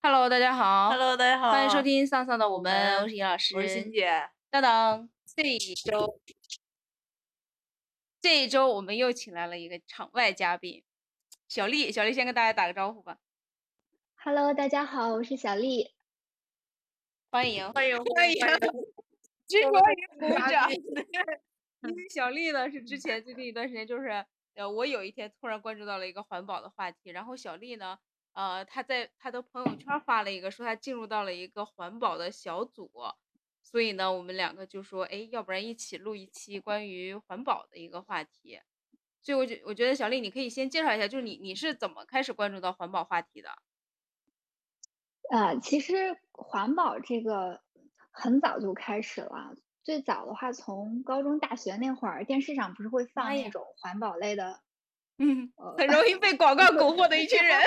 Hello，大家好。Hello，大家好，欢迎收听丧丧的我们，我是尹老师，我是欣姐。当当。这一周，这一周我们又请来了一个场外嘉宾，小丽。小丽先跟大家打个招呼吧，Hello，大家好，我是小丽。欢迎欢迎欢迎，之所以鼓掌，掌，因为小丽呢是之前最近一段时间就是，呃，我有一天突然关注到了一个环保的话题，然后小丽呢，呃，他在他的朋友圈发了一个，说他进入到了一个环保的小组，所以呢，我们两个就说，哎，要不然一起录一期关于环保的一个话题。所以我觉我觉得小丽，你可以先介绍一下，就是你你是怎么开始关注到环保话题的？呃，其实环保这个很早就开始了，最早的话从高中、大学那会儿，电视上不是会放妈呀那种环保类的，嗯，呃，很容易被广告 蛊惑的一群人。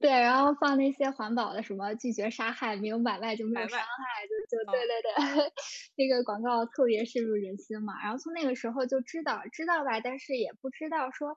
对，然后放那些环保的什么拒绝杀害，没有买卖就没有伤害，就就哦对对对，那个广告特别深入人心嘛。然后从那个时候就知道知道吧，但是也不知道说，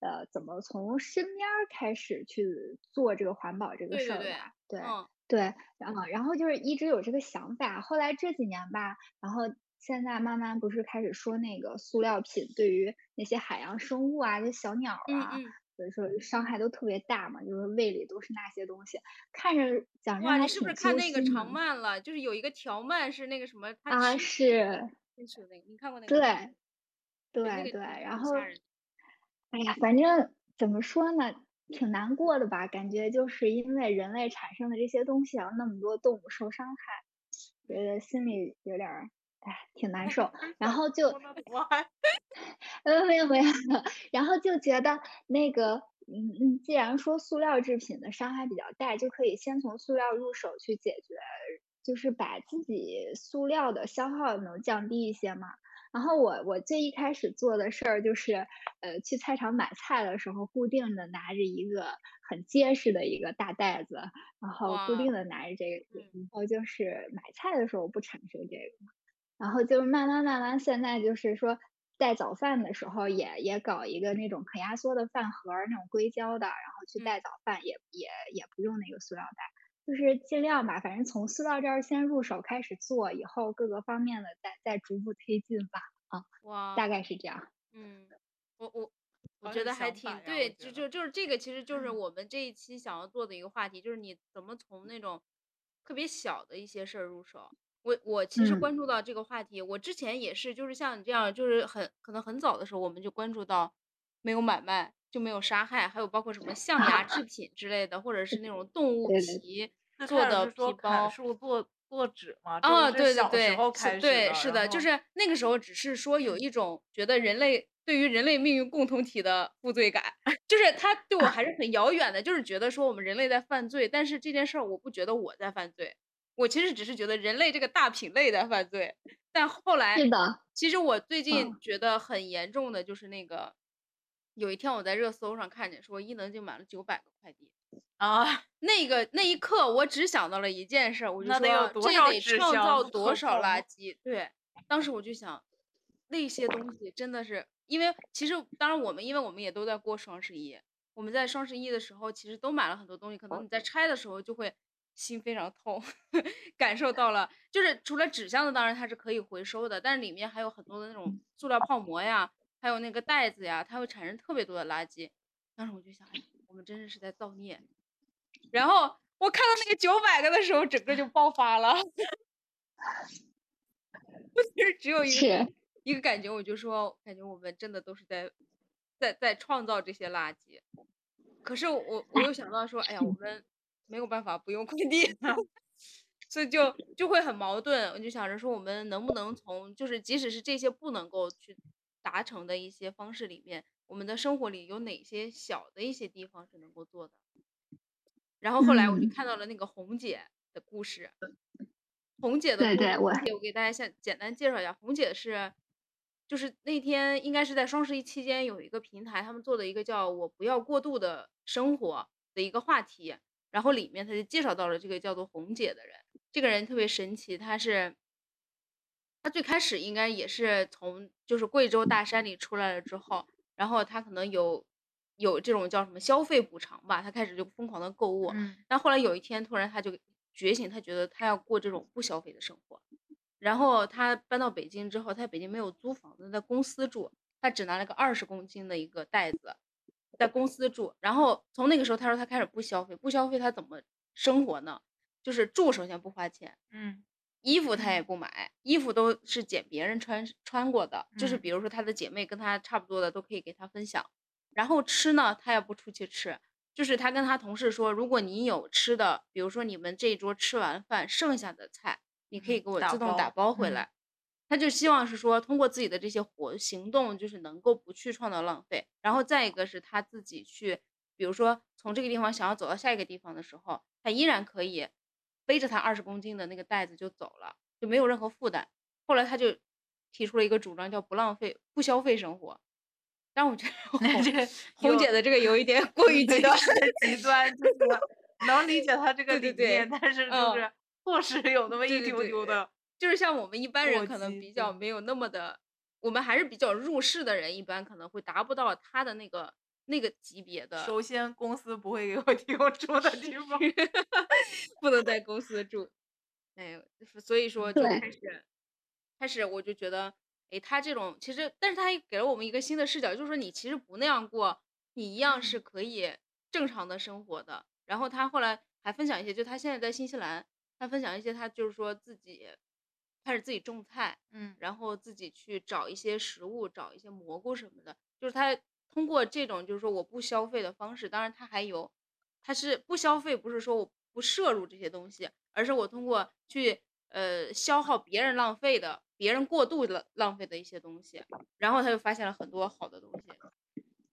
呃，怎么从身边儿开始去做这个环保这个事儿吧。对，嗯对，然后然后就是一直有这个想法，后来这几年吧，然后现在慢慢不是开始说那个塑料品对于那些海洋生物啊，这小鸟啊，嗯嗯，所以说伤害都特别大嘛，就是胃里都是那些东西，看着讲着哇，你是不是看那个长漫了？就是有一个条漫是那个什么，他是，进去那个，你看过那个？对，对，那个对对，然后。哎呀，反正怎么说呢，挺难过的吧，感觉就是因为人类产生的这些东西让那么多动物受伤害，觉得心里有点儿，哎，挺难受。然后就，呃，没有没有，然后就觉得那个，嗯嗯，既然说塑料制品的伤害比较大，就可以先从塑料入手去解决，就是把自己塑料的消耗能降低一些嘛。然后我我最一开始做的事儿就是，呃，去菜场买菜的时候，固定的拿着一个很结实的一个大袋子，然后固定的拿着这个，嗯然后就是买菜的时候不产生这个。然后就是慢慢慢慢，现在就是说带早饭的时候也也搞一个那种可压缩的饭盒儿，那种硅胶的，然后去带嗯早饭，也也也不用那个塑料袋，就是尽量吧，反正从塑料这儿先入手开始做，以后各个方面的再再逐步推进吧，啊，哇，大概是这样。嗯，我我我觉得还挺对，就就就是这个，其实 就是嗯我们这一期想要做的一个话题，就是你怎么从那种特别小的一些事儿入手。我我其实嗯。关注到这个话题，我之前也是，就是像你这样，就是很可能很早的时候我们就关注到没有买卖就没有杀害，还有包括什么象牙制 品之类的，或者是那种 动物对对皮最开始做的皮是说砍包。树做做纸嘛，这啊，对对小时候对，开始是对，的，是的，就是那个时候只是说有一种觉得人类对于人类命运共同体的负罪感，就是他对我还是很遥远的，就是觉得说我们人类在犯罪，但是这件事儿我不觉得我在犯罪，我其实只是觉得人类这个大品类在犯罪，但后来是的，其实我最近嗯觉得很严重的就是那个，有一天我在热搜上看见说伊能静买了九百个快递。啊，那个那一刻，我只想到了一件事儿，我就说这得创造多少 垃圾。对，当时我就想，那些东西真的是，因为其实当然我们因为我们也都在过双十一，我们在双十一的时候其实都买了很多东西，可能你在拆的时候就会心非常痛，感受到了，就是除了纸箱子，当然它是可以回收的，但是里面还有很多的那种塑料泡沫呀，还有那个袋子呀，它会产生特别多的垃圾。当时我就想，哎我们真的是在造孽。然后我看到那个九百个的时候，整个就爆发了。我其实只有一个，一个感觉，我就说，感觉我们真的都是在在在创造这些垃圾。可是我我又想到说，哎呀，我们没有办法不用快递，所以就就会很矛盾。我就想着说，我们能不能从就是即使是这些不能够去达成的一些方式里面，我们的生活里有哪些小的一些地方是能够做的？然后后来我就嗯看到了那个红姐的故事，红姐的对对，故事，我我给大家先简单介绍一下，红姐是，就是那天应该是在双十一期间有一个平台，他们做的一个叫“我不要过度的生活”的一个话题，然后里面他就介绍到了这个叫做红姐的人，这个人特别神奇，他是，他最开始应该也是从就是贵州大山里出来了之后，然后他可能有有这种叫什么消费补偿吧，他开始就疯狂的购物。嗯但后来有一天，突然他就觉醒，他觉得他要过这种不消费的生活。然后他搬到北京之后，他在北京没有租房子，在公司住，他只拿了个二十公斤的一个袋子，在公司住。然后从那个时候，他说他开始不消费，不消费他怎么生活呢？就是住首先不花钱，嗯衣服他也不买，衣服都是捡别人穿穿过的，就是嗯比如说他的姐妹跟他差不多的都可以给他分享。然后吃呢，他也不出去吃，就是他跟他同事说，如果你有吃的，比如说你们这一桌吃完饭剩下的菜，你可以给我自动打包回来。他就希望是说，通过自己的这些活行动，就是能够不去创造浪费。然后再一个是他自己去，比如说从这个地方想要走到下一个地方的时候，他依然可以背着他二十公斤的那个袋子就走了，就没有任何负担。后来他就提出了一个主张，叫不浪费、不消费生活。但我觉得红姐的这个有一点过于极端。极端就是能理解他这 个理念，对但是就嗯是 迫使有那么一丢丢的。就是像我们一般人可能比较没有那么的，我们还是比较入世的人，一般可能会达不到他的那个那个级别的。首先，公司不会给我 提供住的地方。不能在公司住。哎，所以说就对开始，开始我就觉得，哎，他这种其实，但是他也给了我们一个新的视角，就是说你其实不那样过，你一样是可以正常的生活的。然后他后来还分享一些，就他现在在新西兰，他分享一些他就是说自己开始自己种菜，嗯。然后自己去找一些食物，找一些蘑菇什么的，就是他通过这种就是说我不消费的方式，当然他还有，他是不消费，不是说我不摄入这些东西，而是我通过去呃消耗别人浪费的、别人过度浪浪费的一些东西，然后他就发现了很多好的东西，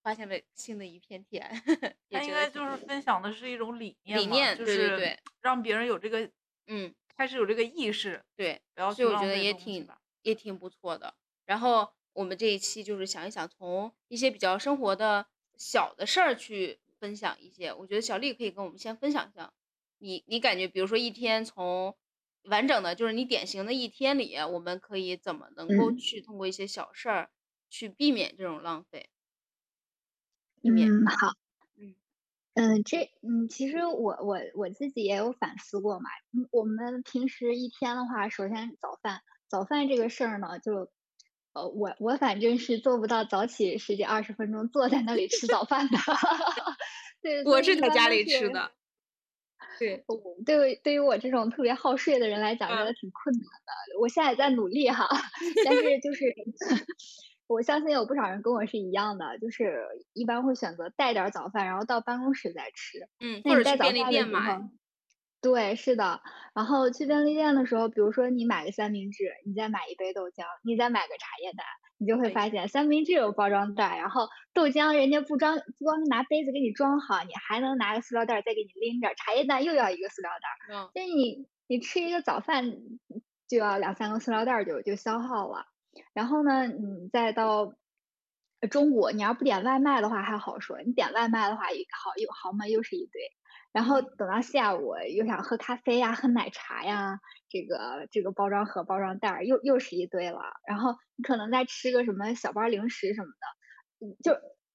发现了新的一片天，也他应该就是分享的是一种理念嘛，理念就是对对对。让别人有这个嗯。开始有这个意识，对，不要所以我觉得也挺也挺不错的。然后我们这一期就是想一想，从一些比较生活的小的事儿去分享一些。我觉得小丽可以跟我们先分享一下，你你感觉，比如说一天从完整的，就是你典型的一天里，我们可以怎么能够嗯去通过一些小事儿去避免这种浪费？避免，嗯，好。嗯嗯，这嗯，其实我我我自己也有反思过嘛。嗯，我们平时一天的话，首先早饭，早饭这个事儿呢，就呃，我我反正是做不到早起十几二十分钟坐在那里吃早饭的。对，所我是在家里吃的。对，对于对于我这种特别好睡的人来讲，真嗯的挺困难的。我现在也在努力哈，但是就是我相信有不少人跟我是一样的，就是一般会选择带点儿早饭，然后到办公室再吃。嗯，那或者去便利你带早饭的店买，时候，对，是的。然后去便利店的时候，比如说你买个三明治，你再买一杯豆浆，你再买个茶叶蛋，你就会发现三明治有包装袋，然后豆浆人家不装不光拿杯子给你装好，你还能拿个塑料袋儿再给你拎着，茶叶蛋又要一个塑料袋儿。嗯，所以你你吃一个早饭就要两三个塑料袋儿就就消耗了，然后呢，你再到呃中午，你要不点外卖的话还好说，你点外卖的话一好又好嘛又是一堆，然后嗯。等到下午又想喝咖啡呀、喝奶茶呀，这个这个包装盒、包装袋儿又又是一堆了，然后你可能再吃个什么小包零食什么的，嗯，就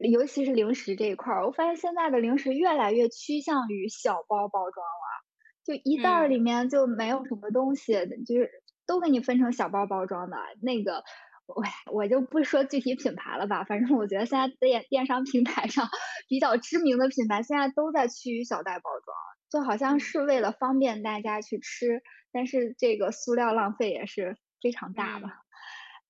尤其是零食这一块儿，我发现现在的零食越来越趋向于小包包装了。就一袋里面就没有什么东西，就是都给你分成小包包装的。那个，我我就不说具体品牌了吧，反正我觉得现在电电商平台上比较知名的品牌，现在都在趋于小袋包装，就好像嗯是为了方便大家去吃，但是这个塑料浪费也是非常大的。嗯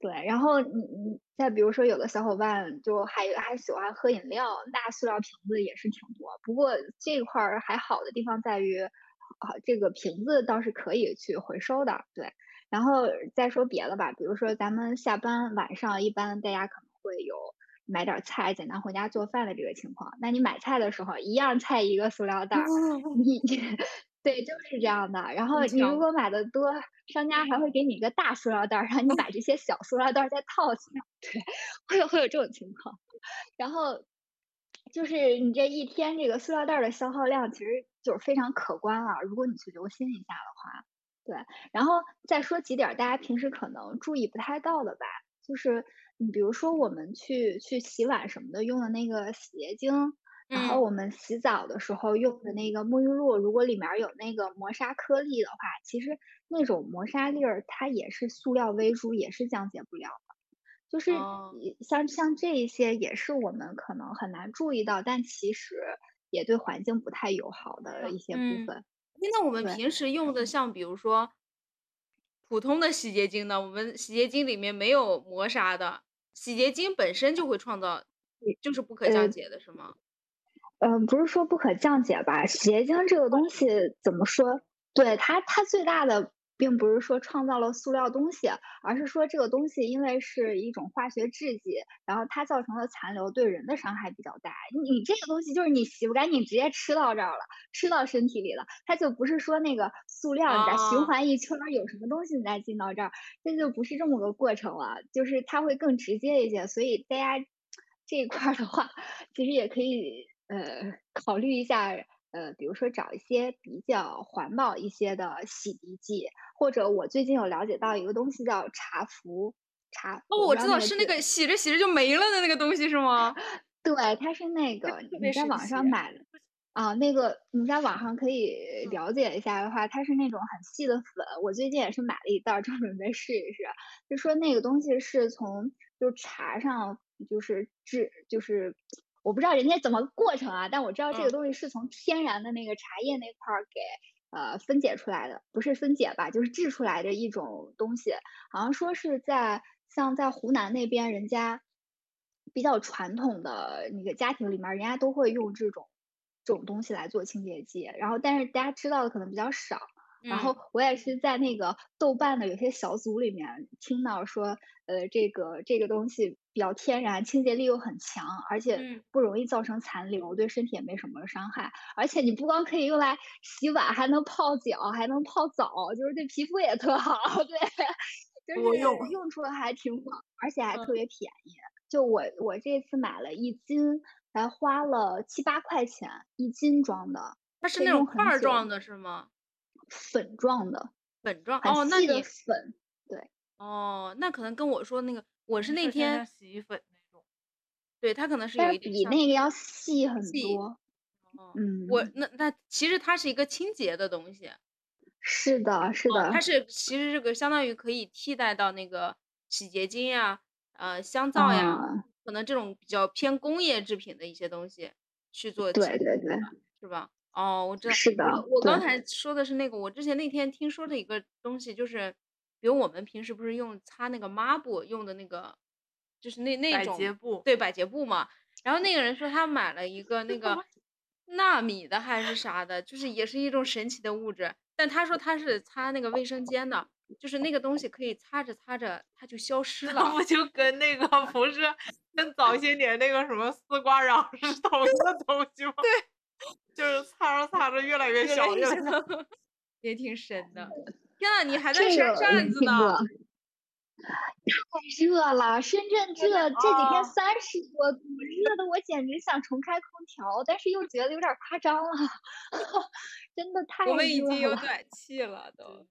对，然后你你再比如说，有的小伙伴就还还喜欢喝饮料，那塑料瓶子也是挺多。不过这块儿还好的地方在于，啊，这个瓶子倒是可以去回收的。对，然后再说别的吧，比如说咱们下班晚上，一般大家可能会有买点儿菜，简单回家做饭的这个情况。那你买菜的时候，一样菜一个塑料袋儿，你对，就是这样的。然后你如果买的多，商家还会给你一个大塑料袋儿，让你把这些小塑料袋儿再套起来。对，会有会有这种情况。然后就是你这一天这个塑料袋儿的消耗量其实就是非常可观了，如果你去留心一下的话。对，然后再说几点儿大家平时可能注意不太到的吧，就是你比如说我们去去洗碗什么的用的那个洗洁精，然后嗯。我们洗澡的时候用的那个沐浴露，如果里面儿有那个磨砂颗粒的话，其实那种磨砂粒儿它也是塑料微珠，也是降解不了的。就是像像这一些也是我们可能很难注意到，但其实也对环境不太友好的一些部嗯，分。那我们对。平时用的像比如说普通的洗洁精呢，我们洗洁精里面没有磨砂的，洗洁精本身就会创造就是不可降呃解的是吗？呃，不是说不可降解吧，洗洁精这个东西怎么说，对，它它最大的并不是说创造了塑料东西，而是说这个东西因为是一种化学制剂，然后它造成的残留对人的伤害比较大。你你这个东西就是你洗不干净，直接吃到这儿了，吃到身体里了，它就不是说那个塑料你再循哦。环一圈儿，有什么东西你再进到这儿，这就不是这么个过程了，就是它会更直接一些。所以大家 这一块儿的话，其实也可以，呃，考虑一下，呃，比如说找一些比较环保一些的洗涤剂，或者我最近有了解到一个东西叫茶浮，茶哦，我知道，是那个洗着洗着就没了的那个东西是吗？对，它是那个你在网。上买的啊，那个你在网上可以嗯。了解一下的话，它是那种很细的粉，我最近也是买了一袋儿，正准备试一试。就说那个东西是从就茶上就是制就是我不知道人家怎么过程啊，但我知道这个嗯。东西是从天然的那个茶叶那块儿给，呃，分解出来的，不是分解吧，就是制出来的一种东西。好像说是在像在湖南那边，人家比较传统的那个家庭里面儿，人家都会用这种这种东西来做清洁剂，然后但是大家知道的可能比较少。然后嗯。我也是在那个豆瓣的有些小组里面听到说，呃，这个这个东西比较天然，清洁力又很强，而且嗯。不容易造成残留，对身体也没什么伤害。而且你不光可以用来洗碗，还能泡脚，还能泡澡，就是对皮肤也特好，对，就是多用。用处还挺广，而且还特嗯。别便宜。就我我这次买了一斤，才花了七八块钱一斤装的，它是那种。块儿状的是吗？粉状的。粉状，很哦，那你粉，对。哦，那可能跟我说那个我是那天像洗衣粉那种。对，它可能是有一点像比那个要细很。多。嗯，我嗯。那那其实它是一个清洁的东西。是的是哦，它。是其实这个相当于可以替代到那个洗洁精呀，呃，香皂呀，啊。可能这种比较偏工业制品的一些东西，去做对对对。是吧？哦，我知道，是的，我我刚。才说的是那个，我之前那天听说的一个东西，就是比如我们平时不是用擦那个抹布用的那个，就是那那百种洁布。对，百洁布嘛。然后那个人说他买了一个那 个纳米的还是啥的，就是也是一种神奇的物质，但他说他是擦那个卫生间的，就是那个东西可以擦着擦着它就消失那了。不就跟那个 不是跟早些年那个什么丝瓜瓤是同一个东西吗？对。就是擦着擦着越来越小，越越来越小，也挺神的。天呐，你还在扇扇子呢。太热了，深圳这这几天三十多度，热的我简直想重开空调，但是又觉得有点儿夸张了，真的太我们已。经有暖气了都，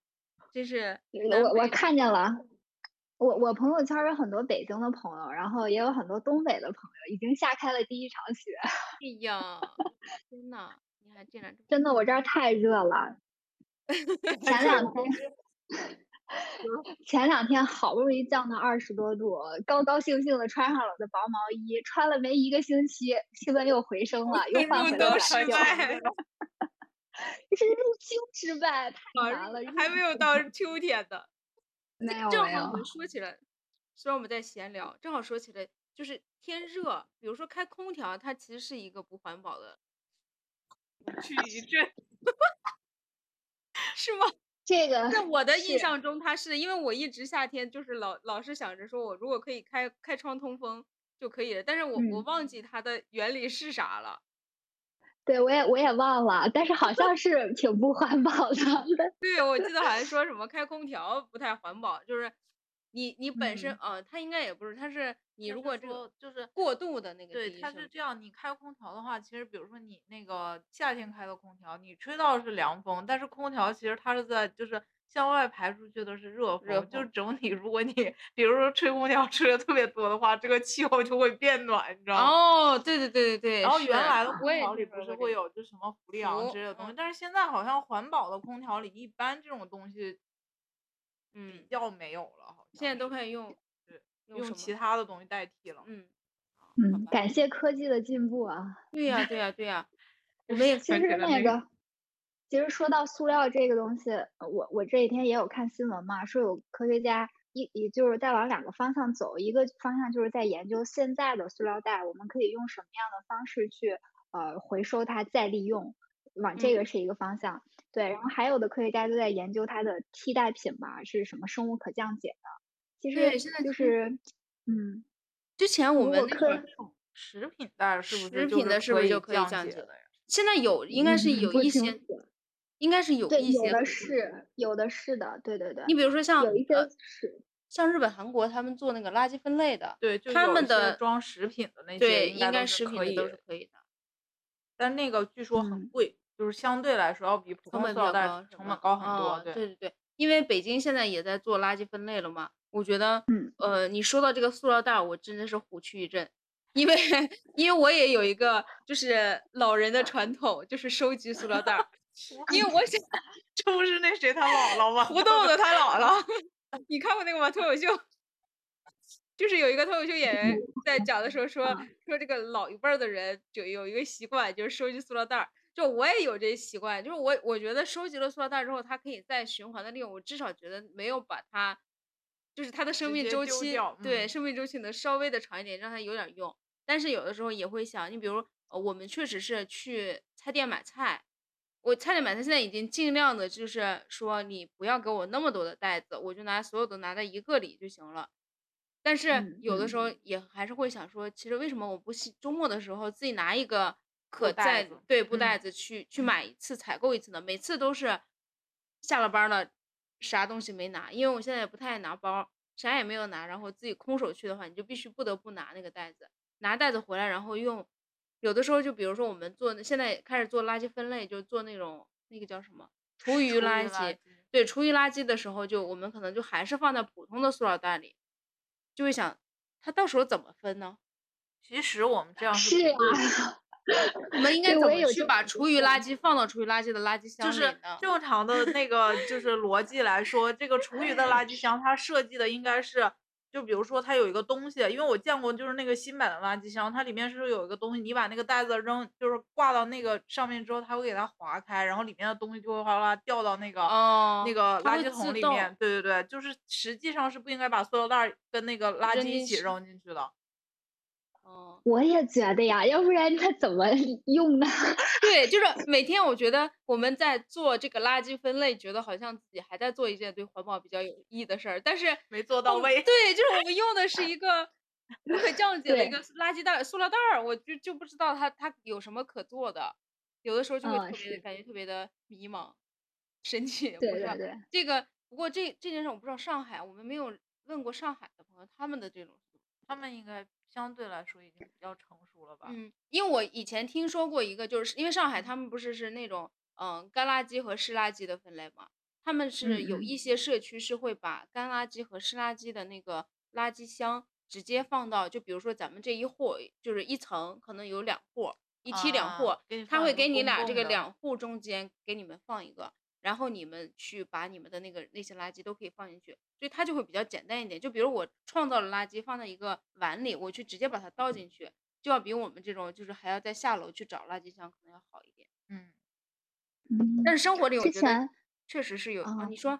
真是我我看见了，我我朋友圈儿有很多北京的朋友，然后也有很多东北的朋友，已经下开了第一场雪。哎呀，天呐，你还竟真的，我这儿太热了。前两天前两天好不容易降到二十多度，高高兴兴的穿上了我的薄毛衣，穿了没一个星期，气温又回升了，又换入回了暖冬失气了。这是入秋失败，太啊，难了，入还没有到秋天呢。没有没有。正好我们说起来，虽然我们在闲聊，正好说起来，就是天热，比如说开空调，它其实是一个不环保的去 一阵。是吗？这个在我的印。象中它是，因为我一直夏天就是老老是想着说我如果可以开开窗通风就可以了，但是我我嗯。忘记它的原理是啥了。对，我也我也忘了，但是好像是挺不环保的。对，我记得好像说什么开空调不太环保，就是你你本身，嗯。呃，它应该也不是，它是你如果这个就是过度的那个对，它是这样，你开空调的话，其实比如说你那个夏天开的空调，你吹到的是凉风，但是空调其实它是在就是向外排出去的是热热风，就是整体，如果你比如说吹空调吹的特别多的话，这个气候就会变暖，你知道吗？哦，对对对对对，然后原来的空调里不是会有就什么氟利昂之类的东西，嗯但是现在好像环保的空调里一般这种东西比嗯，较没有了，现在都可以用用其他的东西代替了。嗯，嗯，感谢科技的进步啊。对呀对呀对呀，我们也 其实那那个，其实说到塑料这个东西，呃我我这几天也有看新闻嘛，说有科学家一也就是在往两个方向走，一个方向就是在研究现在的塑料袋，我们可以用什么样的方式去呃回收它再利用，往这个嗯是一个方向。对，然后还有的科学家都在研究它的替代品吧，是什么生物可降解的。其实对现在就是，嗯，之前我们那个食品袋是不是食品的是不是就可以降解的降解的呀？现在有应该是有一些应该是有，一些有的是，有的是的，对对对。你比如说像有一些呃是，像日本、韩国他们做那个垃圾分类的，对，就他们的装食品的那些对，应应该是可以食品的都是可以的，但那个据说很嗯贵，就是相对来说要比普通塑料袋成本高很多。哦，对对对，因为北京现在也在做垃圾分类了嘛，我觉得，嗯呃，你说到这个塑料袋儿，我真的是虎躯一震，因为 因为我也有一个就是老人的传统，就是收集塑料袋儿，因为我想 这不是那谁他姥姥吗？胡豆子他姥姥，你看过那个吗？脱口秀，就是有一个脱口秀演员在讲的时候说嗯说这个老一辈儿的人就有一个习惯，就是收集塑料袋儿。就我也有这习惯，就是我我觉得收集了塑料袋儿之后，它可以再循环的利用，我至少觉得没有把它，就是它的生命周期，掉对，嗯生命周期能稍微的长一点，让它有点用。但是有的时候也会想，你比如呃，我们确实是去菜店买菜，我菜店买菜现在已经尽量的，就是说你不要给我那么多的袋子，我就拿所有的拿在一个里就行了。但是嗯有的时候嗯也还是会想说，其实为什么我不希周末的时候自己拿一个可在袋子对布袋嗯子去去买一次采购一次呢？每次都是下了班了，啥东西没拿，因为我现在也不太爱拿包，啥也没有拿，然后自己空手去的话，你就必须不得不拿那个袋子，拿袋子回来，然后用。有的时候就比如说我们做，现在开始做垃圾分类，就做那种那个叫什么厨余垃圾。垃圾对，厨余垃圾的时候，就我们可能就还是放在普通的塑料袋里，就会想，它到时候怎么分呢？其实我们这样是不对的啊，我们应该怎么去把厨余垃圾放到厨余垃圾的垃圾箱里就是呢？正常的那个就是逻辑来说，这个厨余的垃圾箱它设计的应该是，就比如说它有一个东西，因为我见过就是那个新版的垃圾箱，它里面是有一个东西，你把那个袋子扔，就是挂到那个上面之后，它会给它划开，然后里面的东西就会哗啦掉到那个、哦那个垃圾桶里面。对对对，就是实际上是不应该把塑料袋跟那个垃圾一起扔进去的。哦，我也觉得呀，要不然它怎么 用呢？对，就是每天我觉得我们在做这个垃圾分类，觉得好像自己还在做一件对环保比较有意义的事儿，但是没做到位 对，就是我们用的是一个不可降解的一个垃圾袋、塑料袋儿，我就就不知道它它有什么可做的，有的时候就会嗯特别感觉特别的迷茫、神奇。对对对，这个，不过这这件事我不知道上海，我们没有问过上海的朋友他们的这种。他们应该相对来说已经比较成熟了吧？嗯，因为我以前听说过一个，就是因为上海他们不是是那种嗯干垃圾和湿垃圾的分类嘛，他们是有嗯一些社区是会把干垃圾和湿垃圾的那个垃圾箱直接放到，就比如说咱们这一户就是一层可能有两户，一梯两户啊，他会给你俩这个两户中间给你们放一个，然后你们去把你们的那个那些垃圾都可以放进去，所以它就会比较简单一点。就比如我创造了垃圾放在一个碗里，我去直接把它倒进去，就要比我们这种就是还要再下楼去找垃圾箱可能要好一点。嗯，嗯，但是生活里我觉得确实是有啊，啊你说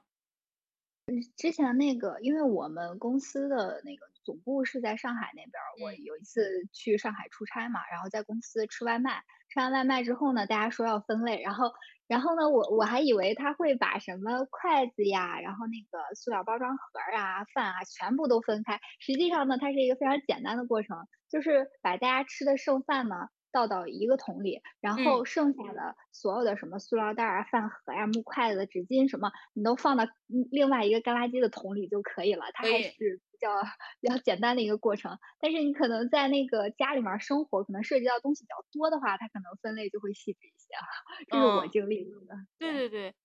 之前那个，因为我们公司的那个总部是在上海那边儿，我嗯有一次去上海出差嘛，然后在公司吃外卖，吃完外卖之后呢，大家说要分类，然后然后呢，我我还以为他会把什么筷子呀，然后那个塑料包装盒儿啊、饭啊全部都分开，实际上呢，它是一个非常简单的过程，就是把大家吃的剩饭呢。倒到一个桶里，然嗯后剩下的所有的什么塑料袋儿啊、饭盒呀、木筷子、纸巾什么，你都放到嗯另外一个干垃圾的桶里就可以了。它还是比较比较简单的一个过程。但是你可能在那个家里面生活，可能涉及到东西比较多的话，它可能分类就会细致一些啊。这是我嗯经历过的。对对对，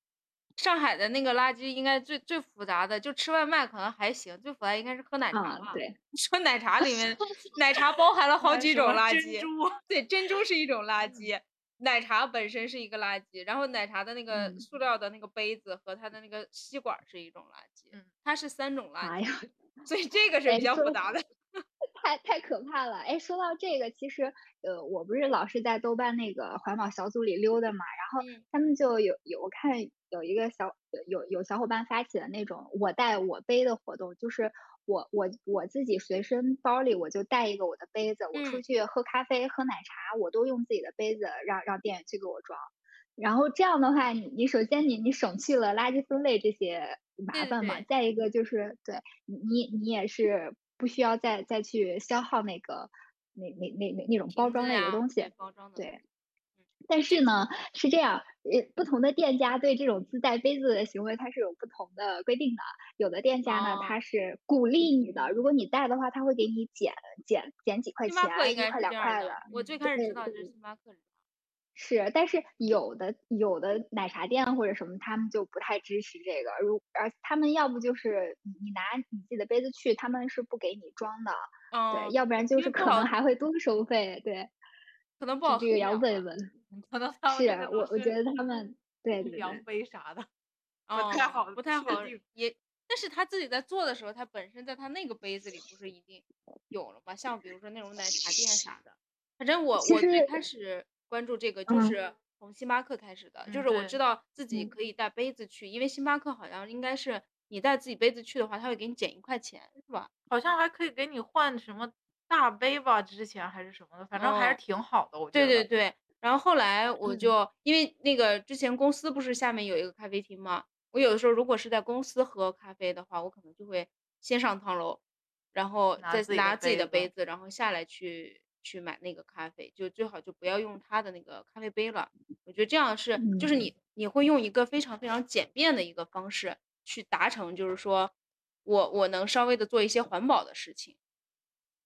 上海的那个垃圾应该最最复杂的，就吃外卖可能还行，最复杂应该是喝奶茶。对，说奶茶里面，奶茶包含了好几种垃圾，珍珠，对，珍珠是一种垃圾，奶茶本身是一个垃圾，然后奶茶的那个嗯塑料的那个杯子和它的那个吸管儿是一种垃圾，嗯它是三种垃圾，所以这个是哎比较复杂的。太太可怕了！哎，说到这个，其实呃，我不是老是在豆瓣那个环保小组里溜达嘛，然后嗯他们就有有我看有一个小有有小伙伴发起的那种我带我背的活动，就是我我我自己随身包里我就带一个我的杯子，我出嗯去喝咖啡喝奶茶，我都用自己的杯子让让店员去给我装。然后这样的话，你你首先你你省去了垃圾分类这些麻烦嘛，对再一个就是对你你你也是不需要再再去消耗那个那那那那那种包装类的东西对。包装的对，但是呢，是这样，呃，不同的店家对这种自带杯子的行为，它是有不同的规定的。有的店家呢，哦它是鼓励你的，如果你带的话，他会给你减减减几块钱，一块两块的。，我最嗯开始知道就是星巴克。是，但是有的有的奶茶店或者什么，他们就不太支持这个。如而他们要不就是你你拿你自己的杯子去，他们是不给你装的，对，嗯，要不然就是可能还会多收费，对，可能不好这个要问一。问问。可能他们是我我觉得他 们对量，杯啥的，不哦，太好不太好。也，但是他自己在做的时候，他本身在他那个杯子里不是已经有了吗？像比如说那种奶茶店啥的，反正我我最开始关注这个就嗯。是从星巴克开始的，就嗯是我对知道自己嗯。可以带杯子去，因为星巴克好像应该是你带自己杯子去的话，他会给你减一块钱，是吧？好像还可以给你换什么大杯吧，之前还是什么的，反正还是哦，挺好的，我觉得。对对对，然后后来我嗯。就因为那个之前公司不是下面有一个咖啡厅嘛，我有的时候如果是在公司喝咖啡的话，我可能就会先上趟楼，然后再拿自己的拿自己的杯子。杯子，然后下来去去买那个咖啡，就最好就不要用他的那个咖啡杯了。我觉得这样是就是嗯你你会用一个非常非常简便的一个方式去达成，就是说我我能稍微的做一些环保的事情。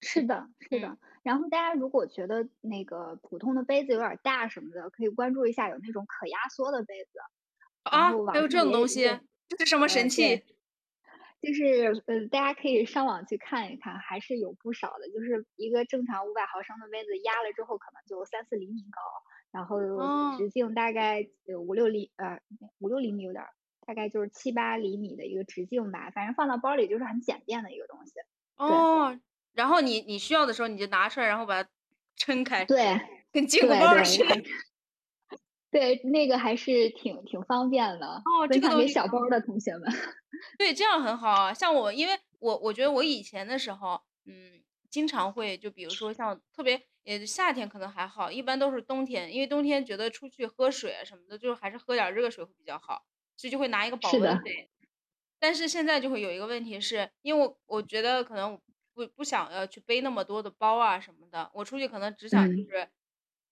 是的，是嗯的。然后大家如果觉得那个普通的杯子有点儿大什么的，可以关注一下有那种可压缩的杯子。啊，还有这种东西，这是什么呃神器？对，就是呃，大家可以上网去看一看，还是有不少的。就是一个正常五百毫升的杯子压了之后，可能就三四厘米高，然后哦，直径大概有五六厘呃五六厘米有点儿，大概就是七八厘米的一个直径吧。反正放到包里就是很简便的一个东西。哦，然后你你需要的时候你就拿出来，然后把它撑开，对跟金箍对对，棒似的。还对那个还是挺挺方便的，哦，这分享给个东西小包的同学们。对，这样很好啊。像我，因为我我觉得我以前的时候，嗯，经常会就比如说像特别呃夏天可能还好，一般都是冬天，因为冬天觉得出去喝水啊什么的，就还是喝点热水会比较好，所以就会拿一个保是的，温杯。但是现在就会有一个问题是，因为我我觉得可能我不不想要去背那么多的包啊什么的，我出去可能只想就嗯，是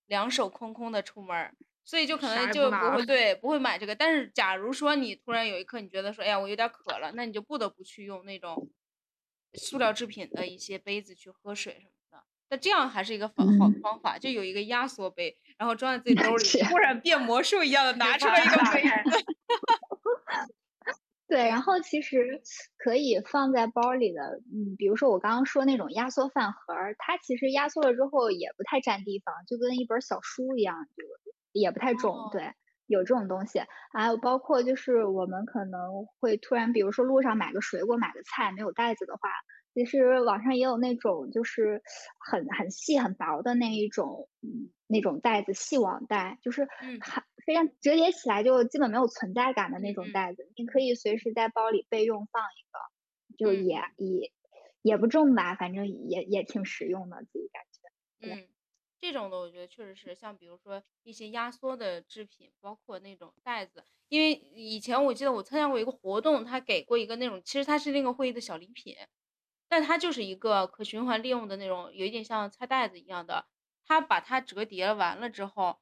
两手空空的出门儿，所以就可能就不。会对不会买这个。但是假如说你突然有一刻你觉得说，哎呀，我有点渴了，那你就不得不去用那种塑料制品的一些杯子去喝水什么的。那这样还是一个方好嗯，方法，就有一个压缩杯，然后装在自己兜里，是。突然变魔术一样的拿出法了一个杯。子。对，然后其实可以放在包里的，嗯，比如说我刚刚说那种压缩饭盒儿，它其实压缩了之后也不太占地方，就跟一本小书一样，就也不太重。哦，对，有这种东西，还有包括就是我们可能会突然，比如说路上买个水果、买个菜没有袋子的话，其实网上也有那种就是很很细很薄的那一种，嗯，那种袋子，细网袋，就是嗯。很非常折叠起来就基本没有存在感的那种袋子，你可以随时在包里备用放一个，就嗯。也也也不重吧，反正也也挺实用的，自己感觉。对，嗯，这种的我觉得确实是，像比如说一些压缩的制品，包括那种袋子，因为以前我记得我参加过一个活动，他给过一个那种，其实它是那个会议的小礼品，但它就是一个可循环利用的那种，有一点像菜袋子一样的，它把它折叠完了之后，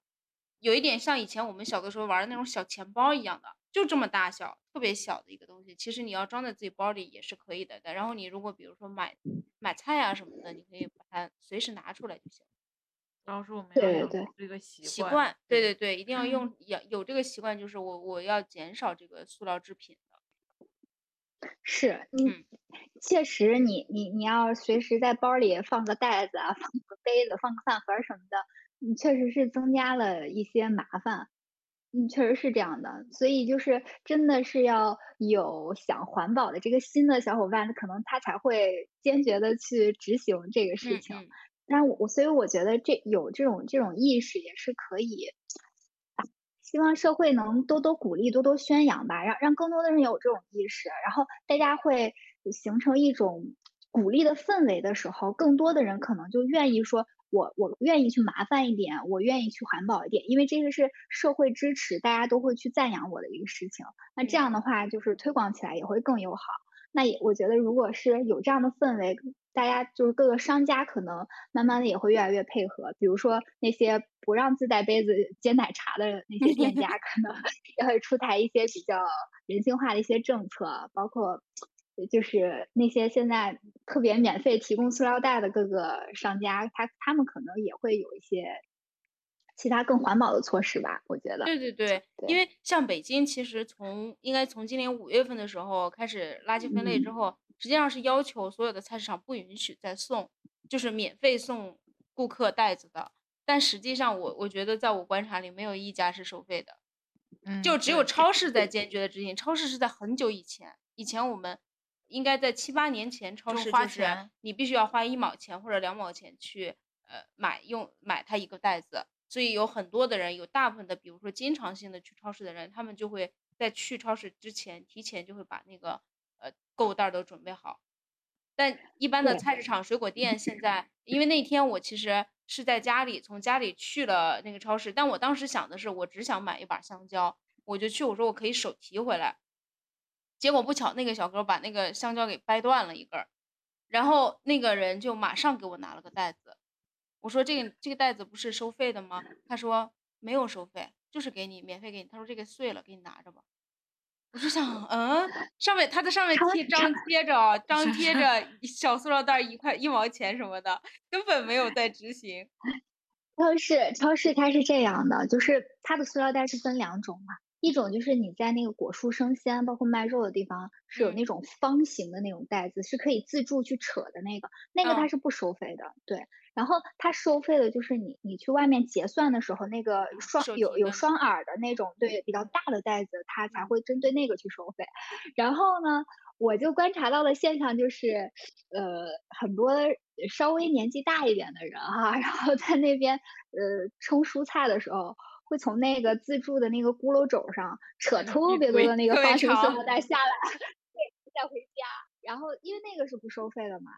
有一点像以前我们小的时候玩的那种小钱包一样的，就这么大小，特别小的一个东西。其实你要装在自己包里也是可以的。的然后你如果比如说买买菜啊什么的，你可以把它随时拿出来就行。主要是我们要对这个习惯。习惯，对对对对，一定要用有有这个习惯，就是我我要减少这个塑料制品的。是你嗯确实你你你要随时在包里放个袋子啊，放个杯子，放个饭盒儿什么的，你确实是增加了一些麻烦。嗯，确实是这样的，所以就是真的是要有想环保的这个新的小伙伴，可能他才会坚决的去执行这个事情。嗯嗯但我所以我觉得这有这种这种意识也是可以，啊希望社会能多多鼓励、多多宣扬吧，让让更多的人有这种意识，然后大家会形成一种鼓励的氛围的时候，更多的人可能就愿意说，我我愿意去麻烦一点，我愿意去环保一点，因为这个是社会支持，大家都会去赞扬我的一个事情。那这样的话，就是推广起来也会更友好。那也我觉得，如果是有这样的氛围，大家就是各个商家可能慢慢的也会越来越配合。比如说那些不让自带杯子接奶茶的那些店家，可能也会出台一些比较人性化的一些政策，包括就是那些现在特别免费提供塑料袋的各个商家，他他们可能也会有一些其他更环保的措施吧。我觉得，对对对，对因为像北京，其实从应该从今年五月份的时候开始垃圾分类之嗯后，实际上是要求所有的菜市场不允许再送，就是免费送顾客袋子的。但实际上我，我觉得在我观察里，没有一家是收费的，嗯，就只有超市在坚决的执行。超市是在很久以前，以前我们应该在七八年前，超市就是钱你必须要花一毛钱或者两毛钱去呃买用买它一个袋子。所以有很多的人，有大部分的，比如说经常性的去超市的人，他们就会在去超市之前，提前就会把那个呃购物袋儿都准备好。但一般的菜市场、水果店现在，因为那天我其实是在家里，从家里去了那个超市，但我当时想的是，我只想买一把香蕉，我就去，我说我可以手提回来。结果不巧，那个小哥把那个香蕉给掰断了一根儿，然后那个人就马上给我拿了个袋子。我说这个这个袋子不是收费的吗？他说没有收费，就是给你免费给你。他说这个碎了，给你拿着吧。我就想，嗯，上面他在上面贴张贴着，张贴着 小塑料袋儿一块一毛钱什么的，根本没有在执行。超市超市它是这样的，就是它的塑料袋是分两种嘛，一种就是你在那个果蔬生鲜，包括卖肉的地方是有嗯那种方形的那种袋子，是可以自助去扯的那个，那个它嗯是不收费的，对。然后它收费的就是你你去外面结算的时候，那个双有有双耳的那种，对，比较大的袋子，它才嗯会针对那个去收费。然后呢，我就观察到的现象就是，呃，很多稍微年纪大一点的人哈，然后在那边呃称蔬菜的时候，会从那个自助的那个轱辘肘上扯嗯特别多的那个特别方形塑料袋下来，对，带回家。然后因为那个是不收费的嘛，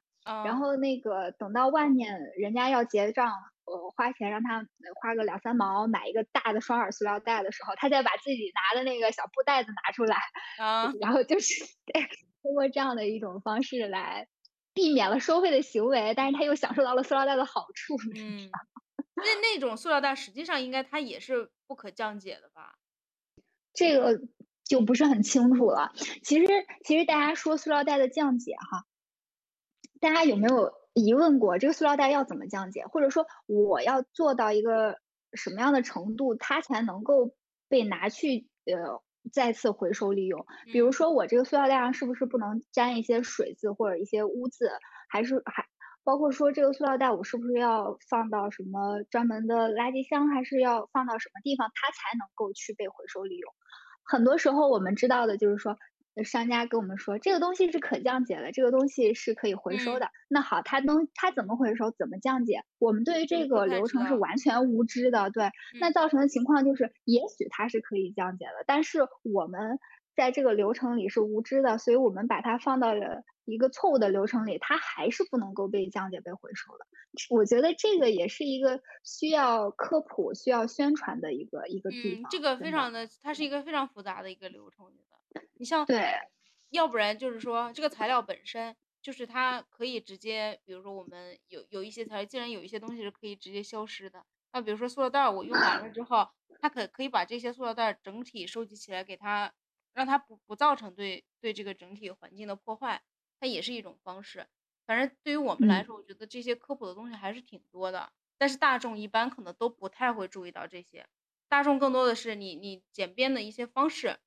然嗯，后那个等到外面人家要结账，呃，花钱让他呃花个两三毛买一个大的双耳塑料袋的时候，他再把自己拿的那个小布袋子拿出来，啊，然后就是，通过这样的一种方式来避免了收费的行为，但是他又享受到了塑料袋的好处。嗯，那那种塑料袋实际上应该它也是不可降解的吧？这个就不是很清楚了。其实，其实大家说塑料袋的降解哈，大家有没有疑问过这个塑料袋要怎么降解，或者说我要做到一个什么样的程度，它才能够被拿去呃再次回收利用？比如嗯说我这个塑料袋上是不是不能沾一些水渍或者一些污渍，还是还包括说这个塑料袋我是不是要放到什么专门的垃圾箱，还是要放到什么地方，它才能够去被回收利用？很多时候我们知道的就是说，呃商家跟我们说这个东西是可降解的，这个东西是可以回收嗯的。那好，它能它怎么回收，怎么降解？我们对于这个流程是完全无知的，对。那嗯造成的情况就是，也许它是可以降解的，但是我们在这个流程里是无知的，所以我们把它放到了一个错误的流程里，它还是不能够被降解、被回收的。我觉得这个也是一个需要科普、需要宣传的一个一个地嗯，方。这个非常的，它是一个非常复杂的一个流程，我觉得。你像，对，要不然就是说这个材料本身就是它可以直接，比如说我们有有一些材料，既然有一些东西是可以直接消失的，那比如说塑料袋儿，我用完了之后，它可可以把这些塑料袋儿整体收集起来，给它让它不不造成对对这个整体环境的破坏，它也是一种方式。反正对于我们来嗯说，我觉得这些科普的东西还是挺多的。但是大众一般可能都不太会注意到这些，大众更多的是你你简便的一些方式。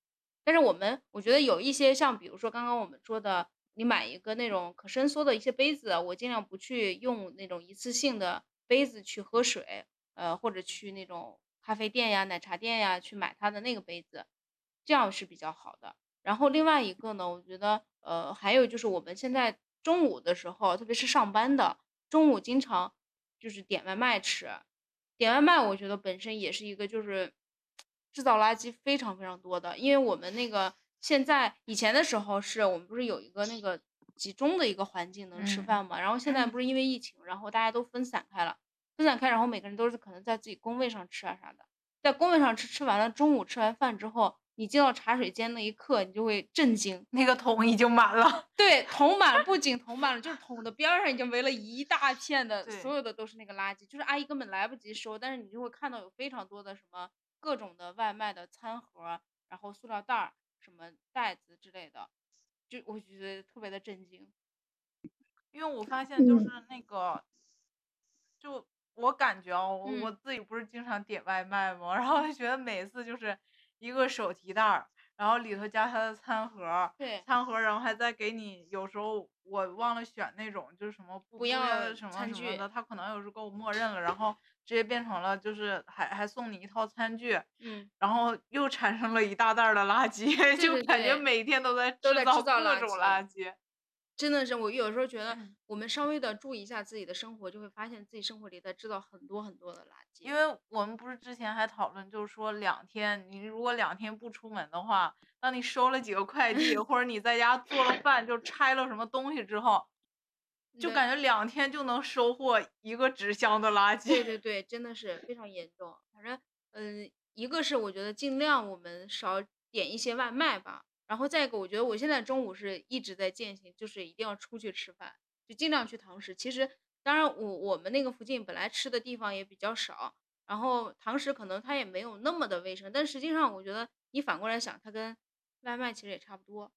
但是我们我觉得有一些像比如说刚刚我们说的，你买一个那种可伸缩的一些杯子，我尽量不去用那种一次性的杯子去喝水，呃，或者去那种咖啡店呀、奶茶店呀去买它的那个杯子，这样是比较好的。然后另外一个呢，我觉得呃还有就是我们现在中午的时候，特别是上班的中午，经常就是点外卖吃，点外卖我觉得本身也是一个就是制造垃圾非常非常多的，因为我们那个现在以前的时候是我们不是有一个那个集中的一个环境能吃嗯饭嘛，然后现在不是因为疫情，然后大家都分散开了，分散开，然后每个人都是可能在自己工位上吃啊啥的，在工位上吃，吃完了中午吃完饭之后，你进到茶水间那一刻，你就会震惊，那个桶已经满了。对，桶满了，不仅桶满了，就是桶的边上已经围了一大片的，所有的都是那个垃圾，就是阿姨根本来不及收，但是你就会看到有非常多的什么各种的外卖的餐盒，然后塑料袋儿、什么袋子之类的，就我觉得特别的震惊。因为我发现就是嗯那个，就我感觉哦，我自己不是经常点外卖吗？然后就觉得每次就是一个手提袋儿，然后里头加他的餐盒儿，对，餐盒儿，然后还再给你，有时候我忘了选那种就是什么不不不要要什么什么的，他可能有时候给我默认。了，然后直接变成了就是还还送你一套餐具，嗯，然后又产生了一大袋儿的垃圾，就对感觉每天都在都在制造各种圾垃。圾。真的是，我有时候觉得嗯我们稍微的注意一下自己的生活，就会发现自己生活里在制造很多很多的垃圾。因为我们不是之前还讨论，就是说两天，你如果两天不出门的话，当你收了几个快递，或者你在家做了饭，就拆了什么东西之后，就感觉两天就能收获一个纸箱的垃圾。对对对，真的是非常严重。反正，嗯，一个是我觉得尽量我们少点一些外卖吧，然后再一个，我觉得我现在中午是一直在践行，就是一定要出去吃饭，就尽量去堂食。其实，当然我我们那个附近本来吃的地方也比较少，然后堂食可能它也没有那么的卫生，但实际上我觉得你反过来想，它跟外卖其实也差不多。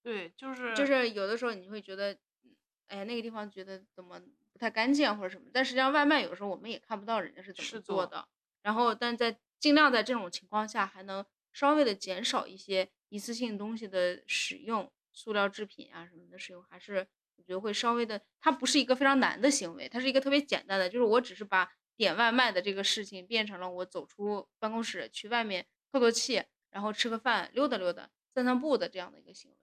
对，就是就是有的时候你会觉得，嗯哎呀，那个地方觉得怎么不太干净啊或者什么，但实际上外卖有时候我们也看不到人家是怎么做的，然后但在尽量在这种情况下还能稍微的减少一些一次性东西的使用，塑料制品啊什么的使用，还是我觉得会稍微的，它不是一个非常难的行为，它是一个特别简单的，就是我只是把点外卖的这个事情变成了我走出办公室去外面透透气，然后吃个饭溜达溜达散散步的这样的一个行为。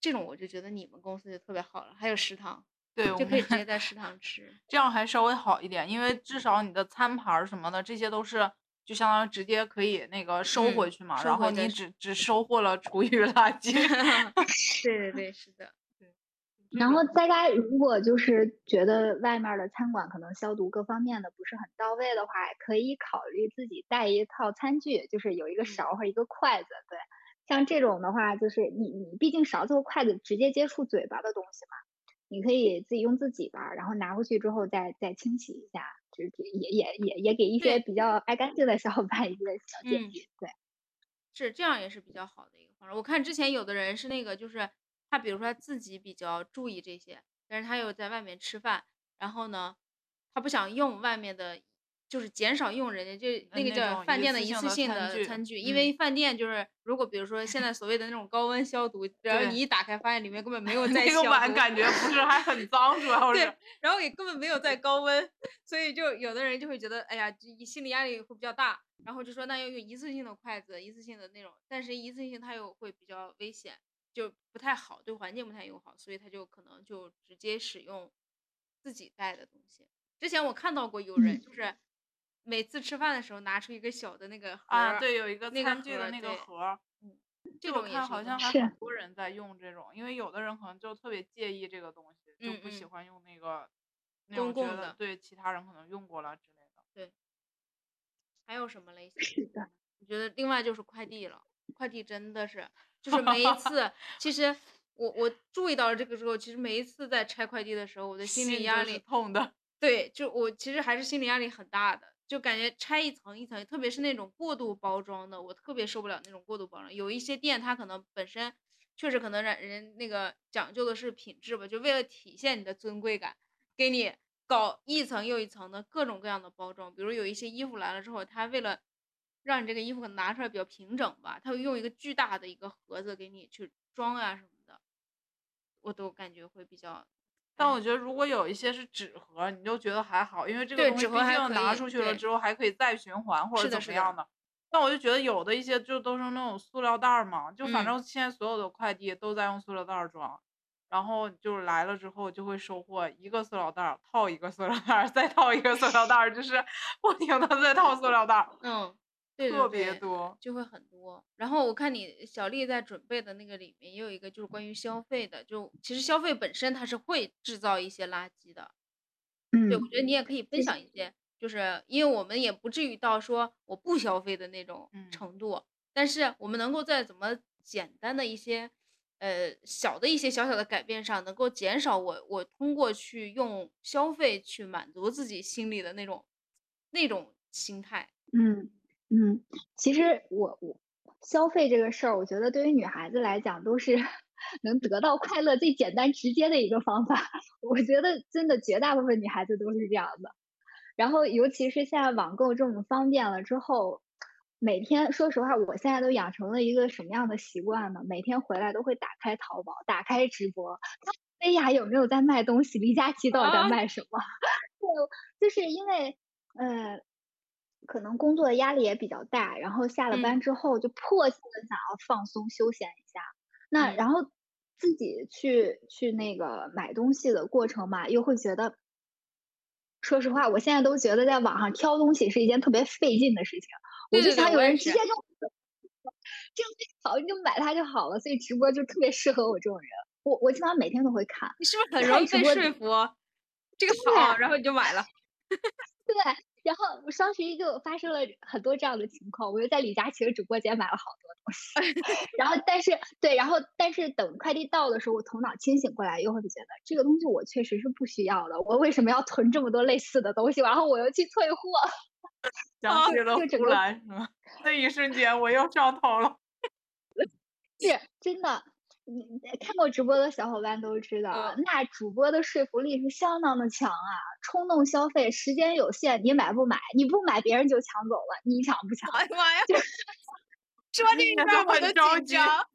这种我就觉得你们公司就特别好了，还有食堂，对，我就可以直接在食堂吃。这样还稍微好一点，因为至少你的餐盘儿什么的，这些都是就相当于直接可以那个收回嗯去嘛，收然后你只只收获了厨余垃 圾。对对对，是的，然后大家如果就是觉得外面的餐馆可能消毒各方面的不是很到位的话，可以考虑自己带一套餐具，就是有一个嗯勺和一个筷子。对，像这种的话，就是你你毕竟勺子和筷子直接接触嘴巴的东西嘛，你可以自己用自己吧，然后拿回去之后再再清洗一下，就是也也也也给一些比较爱干净的小伙伴一个小建嗯议。对，是这样也是比较好的一个方式。我看之前有的人是那个，就是他比如说他自己比较注意这些，但是他又在外面吃饭，然后呢，他不想用外面的，就是减少用人家就那个叫饭店的一次性的餐具因嗯为饭店就是如果比如说现在所谓的那种高温消毒，然后你一打开发现里面根本 没有在那个碗感觉不是还很脏，主要对是。然后也根本没有在高温，所以就有的人就会觉得，哎呀，这心理压力会比较大，然后就说那要用一次性的筷子，一次性的那种，但是一次性它又会比较危险，就不太好，对环境不太友好，所以他就可能就直接使用自己带的东西。之前我看到过有人嗯就是每次吃饭的时候拿出一个小的那个盒啊，儿对，有一个那个餐具的那个盒这种看好像还很多人在用这种，因为有的人可能就特别介意这个东西，就不喜欢用那个那公共的对其他人可能用过了之类的。对还有什么类型？是的。我觉得另外就是快递了，快递真的是，就是每一 次，其实我我注意到了这个之后，其实每一次在拆快递的时候，我的心理压就是力，痛的，对，就我其实还是心理压力很大的，就感觉拆一层一层，特别是那种过度包装的，我特别受不了那种过度包装。有一些店它可能本身确实可能让人那个讲究的是品质吧，就为了体现你的尊贵感，给你搞一层又一层的各种各样的包装，比如有一些衣服来了之后，他为了让你这个衣服拿出来比较平整吧，他会用一个巨大的一个盒子给你去装啊什么的，我都感觉会比较。但我觉得如果有一些是纸盒，你就觉得还好，因为这个东西毕竟拿出去了之后还可以再循环或者怎么样的。但我就觉得有的一些就都是那种塑料袋儿嘛，就反嗯正现在所有的快递都在用塑料袋儿装，然后就是来了之后就会收获一个塑料袋儿套一个塑料袋儿，再套一个塑料袋儿，就是不停的在套塑料袋儿，嗯，特别多。就会很多。然后我看你小丽在准备的那个里面也有一个就是关于消费的，就其实消费本身它是会制造一些垃圾的。嗯对，我觉得你也可以分享一些，就是因为我们也不至于到说我不消费的那种嗯程度，但是我们能够在怎么简单的一些，呃，小的一些小小的改变上，能够减少我我通过去用消费去满足自己心里的那种那种心态。嗯嗯，其实我我消费这个事儿，我觉得对于女孩子来讲都是 能得到快乐最简单直接的一个方法。我觉得真的绝大部分女孩子都是这样的。然后尤其是现在网购这么方便了之后，每天说实话，我现在都养成了一个什么样的习惯呢？每天回来都会打开淘宝，打开直播，看薇娅有没有在卖东西，李佳琦到底在啊卖什么？对，就是因为呃，可能工作的压力也比较大，然后下了嗯班之后就迫切的想要放松休闲一下。那嗯然后自己去去那个买东西的过程嘛，又会觉得，说实话，我现在都觉得在网上挑东西是一件特别费劲的事情。我对对对就想有人直接就这个好，你就买它就好了。所以直播就特别适合我这种人。我我基本上每天都会看。你是不是很容易被说服？这个对好，然后你就买了。对，然后我双十一就发生了很多这样的情况，我又在李佳琦的直播间买了好多东西，然后但是对，然后但是等快递到的时候，我头脑清醒过来，又会觉得这个东西我确实是不需要的，我为什么要囤这么多类似的东西？然后我又去退货，想起了呼就整个兰是吗？那一瞬间我又上头了。是真的。你看过直播的小伙伴都知道，嗯那主播的说服力是相当的强啊！冲动消费，时间有限，你买不买？你不买，别人就抢走了，你抢不抢？哎呀妈呀！说这也是个我都着急紧张。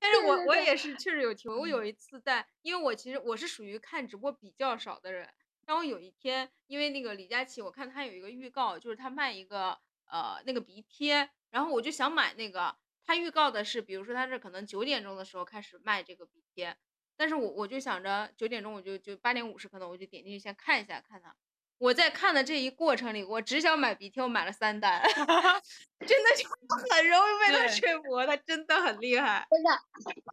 但是我对对对我也是确实有体会。我有一次在，因为我其实我是属于看直播比较少的人。然后有一天，因为那个李佳琦，我看他有一个预告，就是他卖一个呃那个鼻贴，然后我就想买那个。他预告的是，比如说他是可能九点钟的时候开始卖这个鼻贴，但是我我就想着九点钟我就就八点五十可能我就点进去先看一下看他。我在看的这一过程里，我只想买鼻贴，我买了三单，真的就 很容易被他对说服，他真的很厉害。真的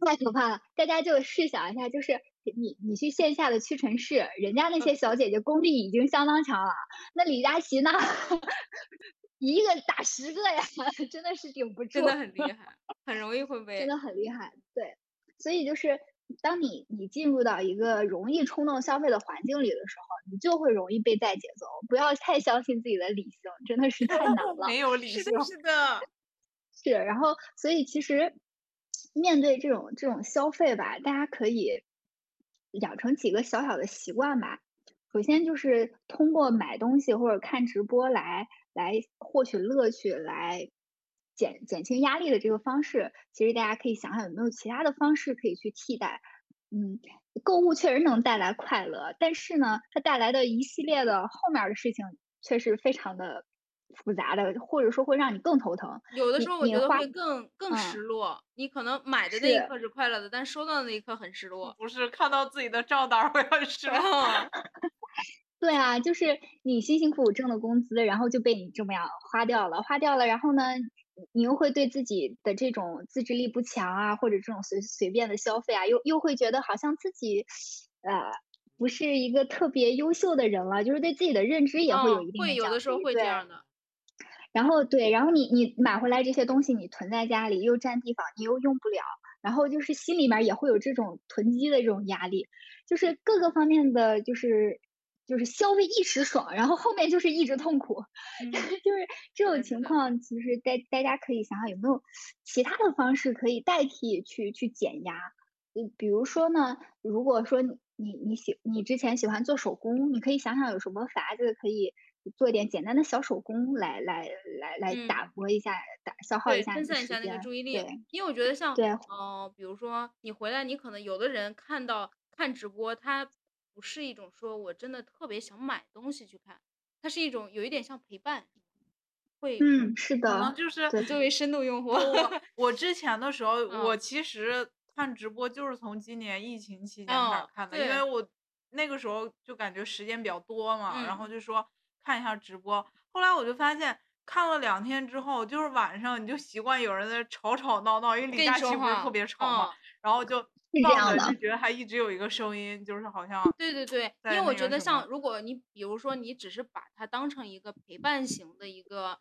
太可怕了！大家就试想一下，就是你你去线下的屈臣氏，人家那些小姐姐功力已经相当强了，那李佳琦呢，一个打十个呀，真的是顶不住，真的很厉害，很容易会被 真的很厉害。对，所以就是当你你进入到一个容易冲动消费的环境里的时候，你就会容易被带节奏。不要太相信自己的理性，真的是太难了。没有理性是的，，是的，是，然后所以其实面对这种这种消费吧，大家可以养成几个小小的习惯吧。首先就是通过买东西或者看直播来来获取乐趣，来减减轻压力的这个方式，其实大家可以想想有没有其他的方式可以去替代。嗯，购物确实能带来快乐，但是呢，它带来的一系列的后面的事情却是非常的复杂的，或者说会让你更头疼。有的时候我觉得会更更嗯失落。你可能买的那一刻是快乐的，但收到的那一刻很失落。不是看到自己的账单儿会很失落。哦对啊，就是你辛辛苦苦挣的工资，然后就被你这么样花掉了，花掉了，然后呢，你又会对自己的这种自制力不强啊，或者这种随随便的消费啊，又又会觉得好像自己，呃，不是一个特别优秀的人了，就是对自己的认知也会有嗯一定会有的时候会这样的。然后对，然后你你买回来这些东西，你囤在家里又占地方，你又用不了，然后就是心里面儿也会有这种囤积的这种压力，就是各个方面的就是就是消费一时爽，然后后面就是一直痛苦，嗯就是这种情况，其实大大家可以想想有没有其他的方式可以代替去去减压。比如说呢，如果说你你你喜你之前喜欢做手工，你可以想想有什么法子可以做一点简单的小手工来来来来打嗯磨一下，打消耗一对，下分散一下那个。注意力。对因为我觉得像，对，呃，比如说你回来，你可能有的人看到看直播，他不是一种说我真的特别想买东西去看，它是一种有一点像陪伴，会嗯，是可能的，就是对，作为深度用户，我我之前的时候，我嗯其实看直播就是从今年疫情期间开始嗯，看的，因为，我那个时候就感觉时间比较多嘛，然后嗯就说看一下直播。后来我就发现看了两天之后，就是晚上你就习惯有人在吵吵闹闹，因为李佳琦不是特，别吵嘛，嗯。然后就是这放样的。着就觉得还一直有一个声音，就是好像对对对，因为我觉得。像如果你比如说你只是把它当成一个陪伴型的一个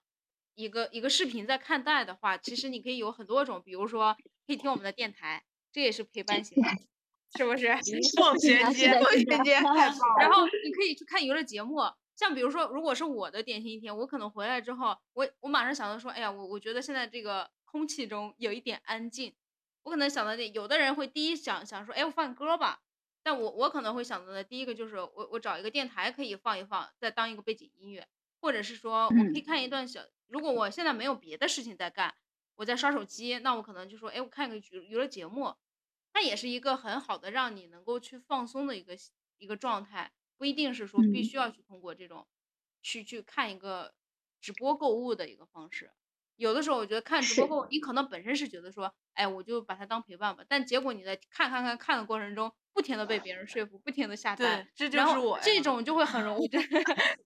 一个一个视频在看待的话，其实你可以有很多种，比如说可以听我们的电台，这也是陪伴型的，是不是？无缝是的，是衔接，的，无缝是的。衔接。太棒了。然后你可以去看娱乐节目，像比如说，如果是我的典型一天，我可能回来之后，我我马上想到说，哎呀，我我觉得现在这个空气中有一点安静，我可能想到的，有的人会第一想想说，哎，我放歌吧，但我我可能会想到的第一个就是我我找一个电台可以放一放，再当一个背景音乐，或者是说我可以嗯，看一段小，如果我现在没有别的事情在干，我在刷手机，那我可能就说，哎，我看个娱娱乐节目，它也是一个很好的让你能够去放松的一个一个状态，不一定是说必嗯，须要去通过这种去去看一个直播购物的一个方式。有的时候我觉得看直播后，你可能本身是觉得说，哎，我就把它当陪伴吧，但结果你在看看看看的过程中，不停的被别人说服，不停的下单，对，这就是我，这种就会很容易 就是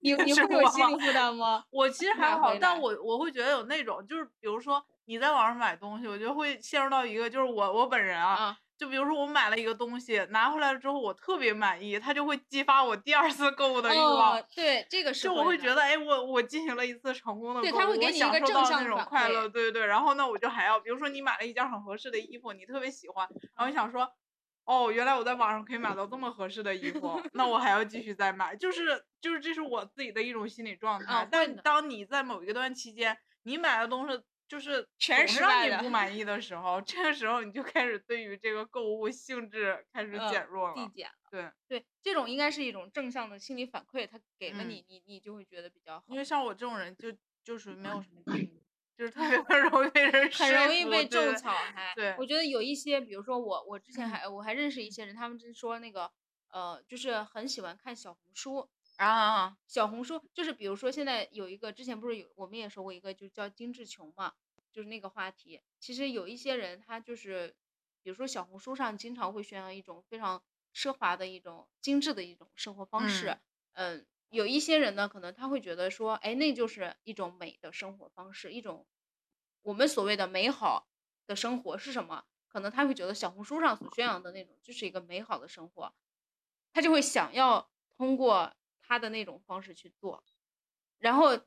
你你会有心我。理负担吗？我其实还好，但我我会觉得有那种，就是比如说你在网上买东西，我觉得会陷入到一个，就是我我本人啊，啊，就比如说我买了一个东西，拿回来了之后我特别满意，它就会激发我第二次购物的欲望。哦，对，这个是就我会，觉得，哎，我我进行了一次成功的对，购物，它会给我享你一个正受到那种快乐，对对对。然后呢，我就还要，比如说你买了一件很合适的衣服，你特别喜欢，然后想说，哦，原来我在网上可以买到这么合适的衣服，那我还要继续再买，就是就是这是我自己的一种心理状啊，态。但当你在某一个段期间，你买的东西就是全让你不满意的时候，这个时候你就开始对于这个购物兴致开始嗯，减弱了。递减了。对，对，这种应该是一种正向的心理反馈，他给了嗯，你，你你就会觉得比较好，因为像我这种人就就属于没有什么劲，就是特别 容易被人很。容易被种草还。对，我觉得有一些，比如说我，我之前嗯还我还认识一些人，他们就说那个，呃，就是很喜欢看小红书。啊，小红书就是比如说现在有一个，之前不是有我们也说过一个，就叫精致穷嘛，就是那个话题。其实有一些人他就是，比如说小红书上经常会宣扬一种非常奢华的一种精致的一种生活方式。嗯嗯，有一些人呢，可能他会觉得说，哎，那就是一种美的生活方式，一种我们所谓的美好的生活是什么？可能他会觉得小红书上所宣扬的那种就是一个美好的生活，他就会想要通过他的那种方式去做，然后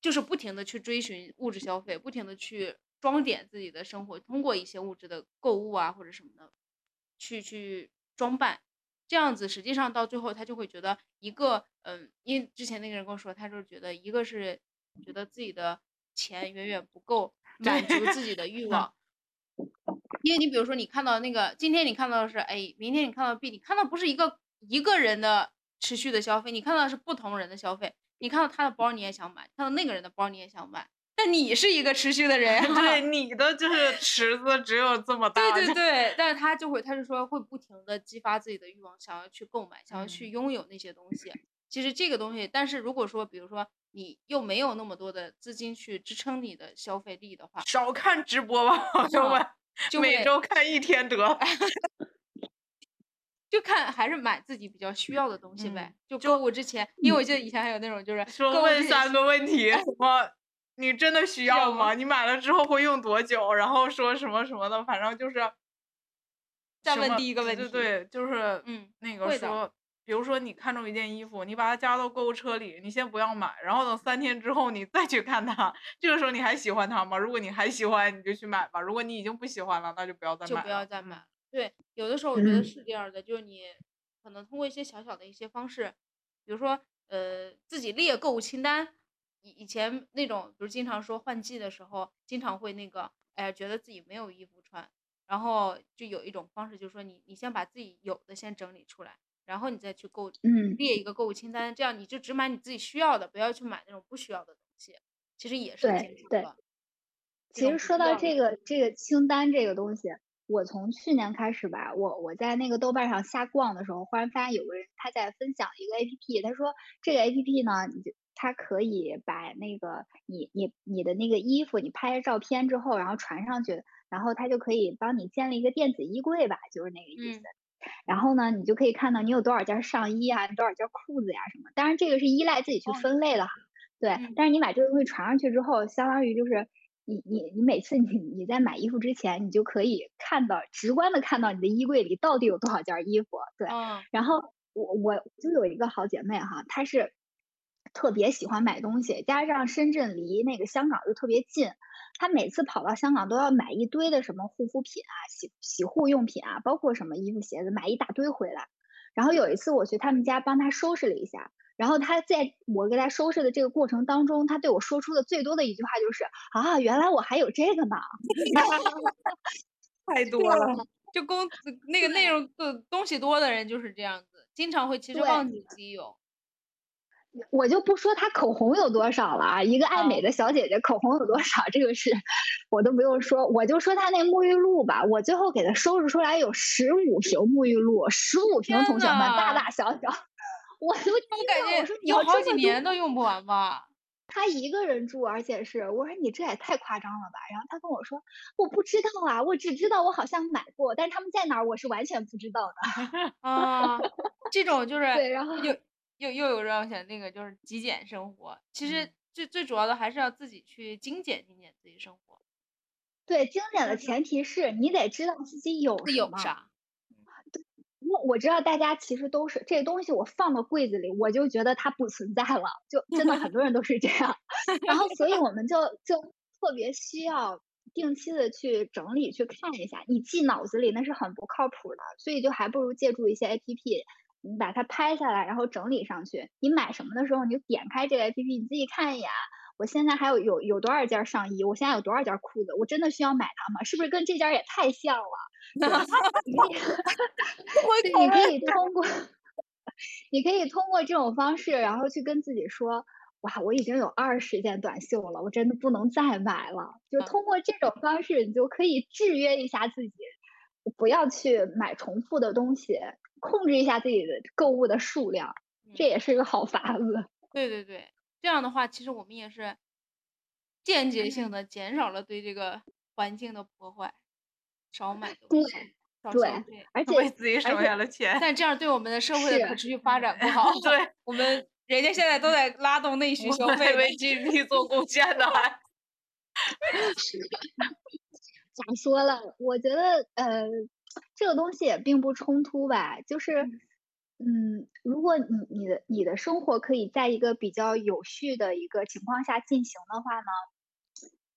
就是不停的去追寻物质消费，不停的去装点自己的生活，通过一些物质的购物啊或者什么的，去去装扮，这样子实际上到最后他就会觉得一个嗯，因为之前那个人跟我说，他就觉得一个是觉得自己的钱远远不够 满足自己的欲 望。因为你比如说，你看到那个今天你看到的是 A，明天你看到 B，你看到不是一个一个人的持续的消费，你看到的是不同人的消费。你看到他的包你也想买，看到那个人的包你也想买，但你是一个持续的人，对，你的就是池子只有这么 大。对对对，但是他就会，他就说会不停的激发自己的欲望，想要去购买，想要去嗯拥有那些东西。其实这个东西，但是如果说，比如说你又没有那么多的资金去支撑你的消费力的话，少看直播吧，朋友们，就每周看一天得。就看还是买自己比较需要的东西呗。嗯就购物之前，因为我记得以前还有那种就是说问三个问题，什么？你真的需要要吗？你买了之后会用多久？然后说什么什么的，反正就是。再问第一个问题对对，就是嗯那个说，比如说你看中一件衣服，你把它加到购物车里，你先不要买，然后等三天之后你再去看它，这个时候你还喜欢它吗？如果你还喜欢，你就去买吧；如果你已经不喜欢了，那就不要再买了不要再买了。对，有的时候我觉得嗯是这样的，就是你可能通过一些小小的一些方式，比如说呃自己列购物清单。以以前那种，比如经常说换季的时候，经常会那个，哎，觉得自己没有衣服穿，然后就有一种方式，就是说你你先把自己有的先整理出来，然后你再去购嗯，列一个购物清单，这样你就只买你自己需要的，不要去买那种不需要的东西。其实也是其实说到这个这个清单这个东西，我从去年开始吧，我我在那个豆瓣上瞎逛的时候，忽然发现有个人他在分享一个 A P P，他说这个 A P P 呢，你就它可以把那个你你你的那个衣服你拍照片之后，然后传上去，然后它就可以帮你建立一个电子衣柜吧，就是那个意思。嗯然后呢，你就可以看到你有多少件上衣啊，多少件裤子呀、什么。当然这个是依赖自己去哦分类了哈，对。嗯但是你把这个东西传上去之后，相当于就是你你你每次你你在买衣服之前，你就可以看到直观的看到你的衣柜里到底有多少件衣服，对。嗯然后我我就有一个好姐妹哈，她是特别喜欢买东西，加上深圳离那个香港又特别近，她每次跑到香港都要买一堆的什么护肤品啊、洗洗护用品啊，包括什么衣服鞋子，买一大堆回来。然后有一次我去他们家帮她收拾了一下，然后他在我给他收拾的这个过程当中，他对我说出的最多的一句话就是啊，原来我还有这个呢。太多了。就公那个内容的东西多的人就是这样子，经常会其实忘记自己有。我就不说他口红有多少了啊，一个爱美嗯的小姐姐口红有多少，这个是我都不用说，我就说他那沐浴露吧，我最后给他收拾出来有十五瓶沐浴露，十五瓶，同学们，大大小小，我都惊我感觉说你用好几年都用不完吧？他一个人住，而且是我说你这也太夸张了吧，然后他跟我说我不知道啊，我只知道我好像买过，但是他们在哪儿我是完全不知道的，啊，这种就是对，然后又又又有让我想那个就是极简生活，其实嗯最最主要的还是要自己去精简精简自己生活，对精简的就是前提是你得知道自己有是什么。有啥。我知道大家其实都是这东西，我放到柜子里，我就觉得它不存在了，就真的很多人都是这样。然后，所以我们就就特别需要定期的去整理，去看一下。你记脑子里那是很不靠谱的，所以就还不如借助一些 A P P，你把它拍下来，然后整理上去。你买什么的时候，你就点开这个 A P P，你自己看一眼。我现在还有有有多少件上衣？我现在有多少件裤子？我真的需要买它吗？是不是跟这件也太像了？对。你可以对，你可以通过，你可以通过这种方式，然后去跟自己说，哇，我已经有二十件短袖了，我真的不能再买了。就嗯。通过这种方式，你就可以制约一下自己，不要去买重复的东西，控制一下自己的购物的数量，这嗯。也是一个好法子。对对对，这样的话，其实我们也是间接性的减少了对这个环境的破坏，少买东对西，少对消费。而且为自己省下了钱。但这样对我们的社会的可持续发展不好。对，我们人家现在都在拉动内需消费为，GDP 做贡献 呢还。咋说了？我觉得呃，这个东西也并不冲突吧，就是。嗯嗯，如果你你的你的生活可以在一个比较有序的一个情况下进行的话呢，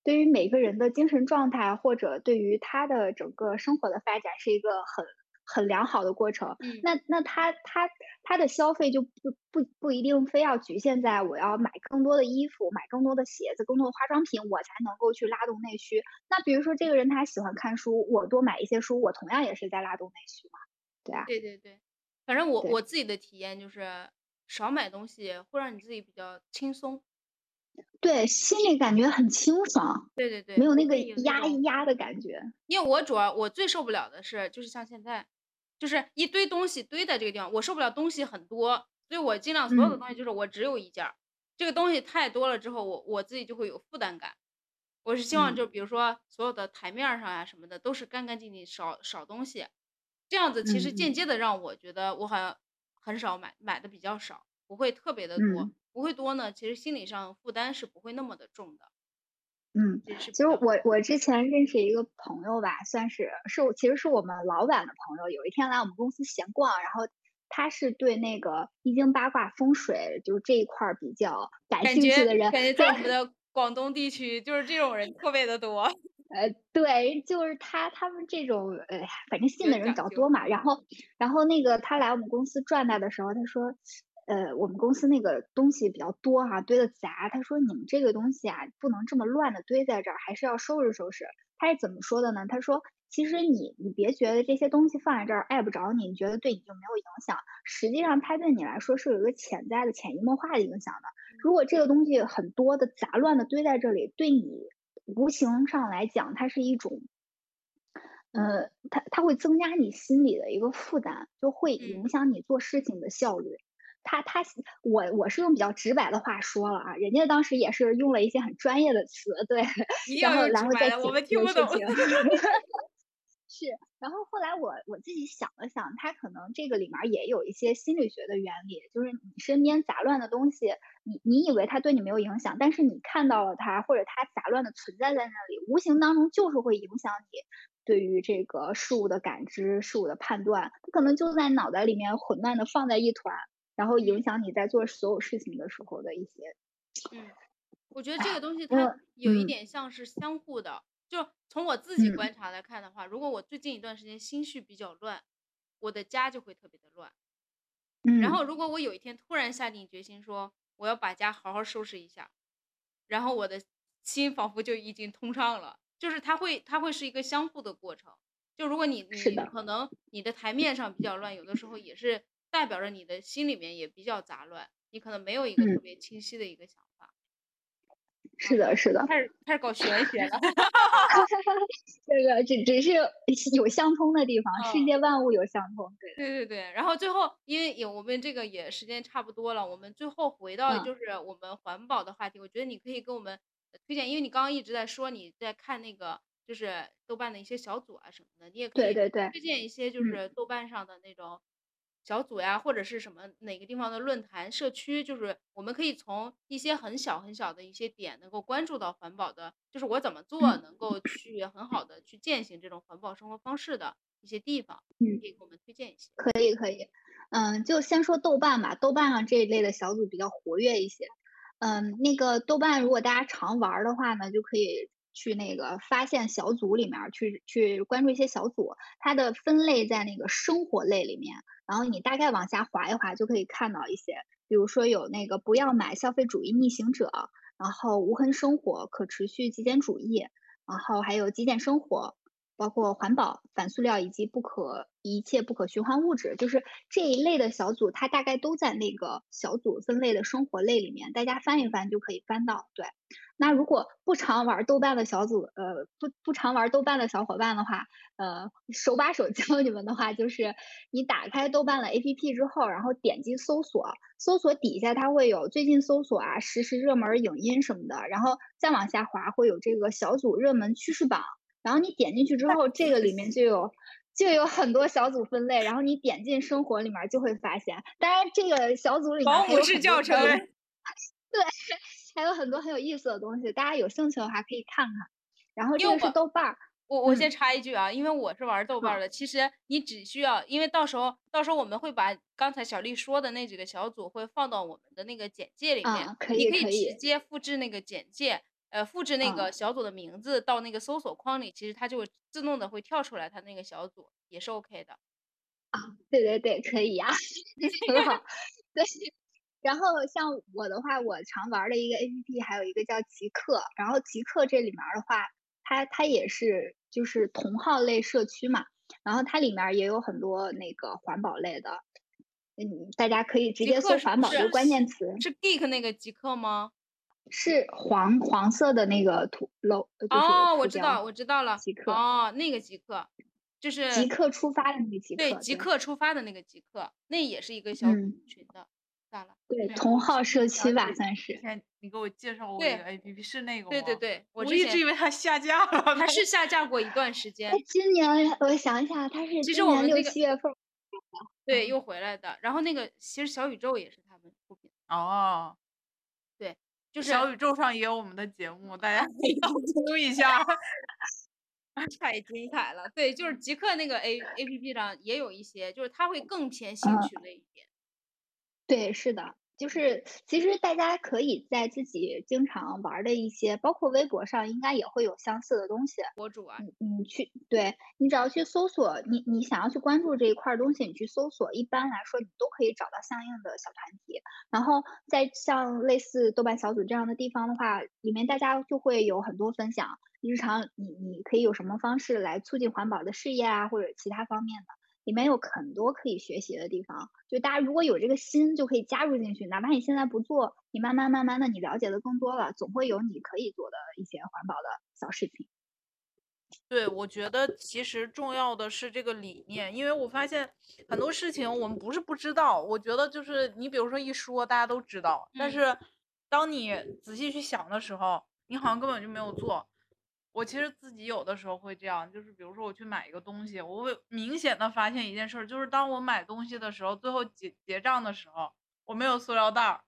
对于每个人的精神状态或者对于他的整个生活的发展是一个很很良好的过程。嗯那那他他他的消费就不不不一定非要局限在我要买更多的衣服、买更多的鞋子、更多的化妆品，我才能够去拉动内需。那比如说这个人他喜欢看书，我多买一些书，我同样也是在拉动内需嘛，对啊。对对对，反正我我自己的体验就是少买东西会让你自己比较轻松。对，心里感觉很清爽，对对对，没有那个压一压的感觉。因为我主要我最受不了的是，就是像现在，就是一堆东西堆在这个地方，我受不了东西很多，所以我尽量所有的嗯东西就是我只有一件儿，这个东西太多了之后，我我自己就会有负担感。我是希望嗯。就比如说所有的台面儿上啊什么的都是干干净净，少少东西，这样子其实嗯。间接的让我觉得我好像很少买，买的比较少，不会特别的多，嗯不会多呢，其实心理上负担是不会那么的重的，嗯，其实我我之前认识一个朋友吧，算是是我其实是我们老板的朋友，有一天来我们公司闲逛，然后他是对那个易经八卦风水就是这一块儿比较感兴趣的人，感觉对在我们的广东地区就是这种人特别的多。呃，对，就是他他们这种，呃，反正信的人比较多嘛。然后，然后那个他来我们公司转来的时候，他说，呃，我们公司那个东西比较多哈、堆的杂。他说你们这个东西啊，不能这么乱的堆在这儿，还是要收拾收拾。他是怎么说的呢？他说，其实你你别觉得这些东西放在这儿碍不着你，你觉得对你就没有影响，实际上它对你来说是有一个潜在的、潜移默化的影响的。如果这个东西很多的杂乱的堆在这里，对你无形上来讲，它是一种。呃，它它会增加你心里的一个负担，就会影响你做事情的效率。他他我我是用比较直白的话说了啊，人家当时也是用了一些很专业的词，对，然后然后再我们听不懂。是，然后后来我我自己想了想，他可能这个里面也有一些心理学的原理，就是你身边杂乱的东西，你你以为它对你没有影响，但是你看到了它，或者它杂乱的存在在那里，无形当中就是会影响你。对于这个事物的感知、事物的判断，它可能就在脑袋里面混乱的放在一团，然后影响你在做所有事情的时候的一些。嗯，我觉得这个东西它有一点像是相互的。就从我自己观察来看的话，如果我最近一段时间心绪比较乱，我的家就会特别的乱。嗯。然后如果我有一天突然下定决心说我要把家好好收拾一下，然后我的心仿佛就已经通畅了。就是它会，它会是一个相互的过程。就如果你你可能你的台面上比较乱，有的时候也是代表着你的心里面也比较杂乱，你可能没有一个特别清晰的一个想法。是的，是的。开始开始搞玄学了。这个只只是有相通的地方，世界万物有相通。对对对对。然后最后，因为有我们这个也时间差不多了，我们最后回到就是我们环保的话题，我觉得你可以跟我们。推荐，因为你刚刚一直在说你在看那个，就是豆瓣的一些小组啊什么的，你也可以推荐一些，就是豆瓣上的那种小组呀，或者是什么哪个地方的论坛社区，就是我们可以从一些很小很小的一些点，能够关注到环保的，就是我怎么做能够去很好的去践行这种环保生活方式的一些地方，可以给我们推荐一些。可以可以，嗯，就先说豆瓣吧，豆瓣上这一类的小组比较活跃一些。嗯，那个豆瓣，如果大家常玩的话呢，就可以去那个发现小组里面去去关注一些小组，它的分类在那个生活类里面，然后你大概往下滑一滑就可以看到一些，比如说有那个不要买消费主义逆行者，然后无痕生活、可持续极简主义，然后还有极简生活。包括环保、反塑料以及不可一切不可循环物质，就是这一类的小组，它大概都在那个小组分类的生活类里面，大家翻一翻就可以翻到。对，那如果不常玩豆瓣的小组，呃，不不常玩豆瓣的小伙伴的话，呃，手把手教你们的话，就是你打开豆瓣的 APP 之后，然后点击搜索，搜索底下它会有最近搜索啊、实时热门影音什么的，然后再往下滑会有这个小组热门趋势榜。然后你点进去之后，这个里面就有就有很多小组分类，然后你点进生活里面就会发现，当然这个小组里面保姆式教程，对，还有很多很有意思的东西，大家有兴趣的话可以看看。然后这个是豆瓣儿，我我先插一句啊，因为我是玩豆瓣的，其实你只需要，因为到时候到时候我们会把刚才小丽说的那几个小组会放到我们的那个简介里面，你可以直接复制那个简介。呃，复制那个小组的名字到那个搜索框里，其实它就会自动的会跳出来，它那个小组也是 OK 的。啊，对对对，可以呀，很好。对，然后像我的话，我常玩的一个 APP 还有一个叫极客，然后极客这里面的话，它它也是就是同号类社区嘛，然后它里面也有很多那个环保类的，嗯，大家可以直接搜环保这个关键词。是 Geek 那个极客吗？是黄黄色的那个图 logo，哦，我知道，我知道了，极客哦，那个极客就是极客出发的那个极客，对，极客出发的那个极客，那也是一个小群的，对，同号社区吧，算是。你给我介绍过一个 APP，是那个吗？对对对，我一直以为它下架了。它是下架过一段时间。今年我想一下，它是其实我们六七月份，对，又回来的。然后那个其实小宇宙也是他们出品。哦。对就是小宇宙上也有我们的节目，大家可以听一下，太精彩了。对，就是极客那个 A A P P 上也有一些，就是它会更偏兴趣类一点。对，是的。就是，其实大家可以在自己经常玩的一些，包括微博上，应该也会有相似的东西。博主啊，你你去，对你只要去搜索，你你想要去关注这一块东西，你去搜索，一般来说你都可以找到相应的小团体。然后在像类似豆瓣小组这样的地方的话，里面大家就会有很多分享。日常你你可以有什么方式来促进环保的事业啊，或者其他方面的，里面有很多可以学习的地方。就大家如果有这个心，就可以加入进去，哪怕你现在不做，你慢慢慢慢的你了解的更多了，总会有你可以做的一些环保的小事情。对，我觉得其实重要的是这个理念，因为我发现很多事情我们不是不知道，我觉得就是你比如说一说大家都知道，但是当你仔细去想的时候，你好像根本就没有做。我其实自己有的时候会这样，就是比如说我去买一个东西，我会明显的发现一件事，就是当我买东西的时候，最后结结账的时候，我没有塑料袋儿，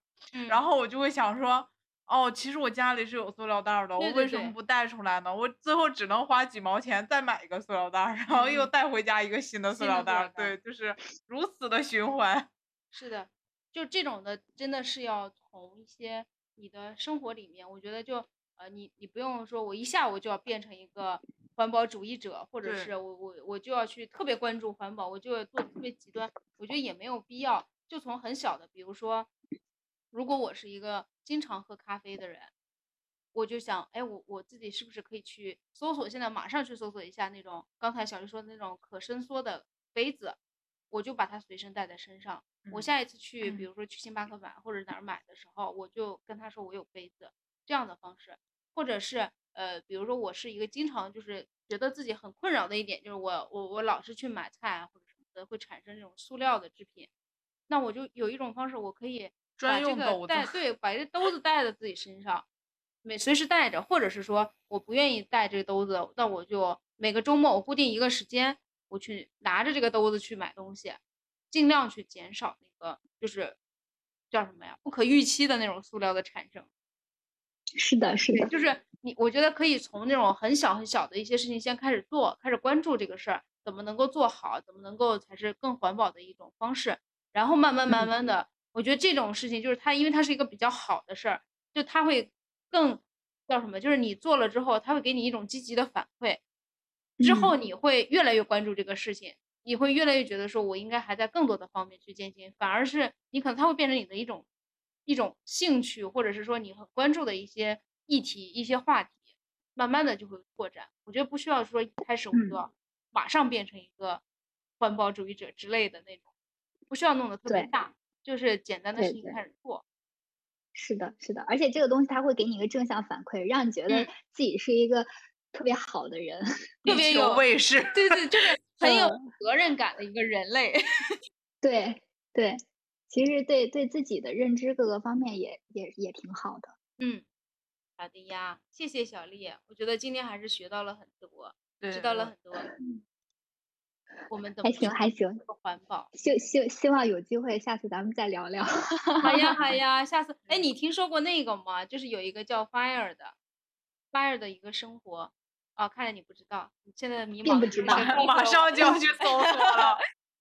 然后我就会想说。哦，其实我家里是有塑料袋儿的，我为什么不带出来呢？我最后只能花几毛钱再买一个塑料袋儿，然后又带回家一个新的塑料袋。对，就是 如此的循环。是的，就这种的，真的是要从一些你的生活里面，我觉得就呃，你你不用说我一下我就要变成一个环保主义者，或者是我我我就要去特别关注环保，我就要做特别极端，我觉得也没有必要。就从很小的，比如说，如果我是一个。经常喝咖啡的人，我就想，哎，我我自己是不是可以去搜索？现在马上去搜索一下那种刚才小丽说的那种可伸缩的杯子，我就把它随身带在身上。我下一次去，比如说去星巴克买或者哪儿买的时候，我就跟他说我有杯子，这样的方式，或者是呃，比如说我是一个经常就是觉得自己很困扰的一点，就是我我我老是去买菜啊或者什么的，会产生这种塑料的制品，那我就有一种方式，我可以。把这个带对，把这兜子带在自己身上，每随时带着，或者是说我不愿意带这个兜子，那我就每个周末我固定一个时间，我去拿着这个兜子去买东西，尽量去减少那个就是叫什么呀，不可预期的那种塑料的产生。是的，是的，就是你，我觉得可以从那种很小很小的一些事情先开始做，开始关注这个事儿怎么能够做好，怎么能够才是更环保的一种方式，然后慢慢慢慢的。我觉得这种事情就是它，因为它是一个比较好的事儿，就它会更叫什么？就是你做了之后，它会给你一种积极的反馈，之后你会越来越关注这个事情，你会越来越觉得说，我应该还在更多的方面去践行，反而是你可能它会变成你的一种一种兴趣，或者是说你很关注的一些议题、一些话题，慢慢的就会扩展。我觉得不需要说一开始我们就要马上变成一个环保主义者之类的那种，不需要弄得特别大。就是简单的事情开始做，是的，是的，而且这个东西它会给你一个正向反馈，让你觉得自己是一个特别好的人，特别有卫士，对对，就是很有责任感的一个人类。对 对，其实对对自己的认知各个方面也也也挺好的。嗯，好的呀，谢谢小丽，我觉得今天还是学到了很多，知道了很多。我们还行还行，环保，希希希望有机会下次咱们再聊聊。好呀好 呀，下次哎，你听说过那个吗？就是有一个叫 Fire 的，Fire 的一个生活。哦，看来你不知道，你现在迷茫，并不知道，马上就要去搜索了。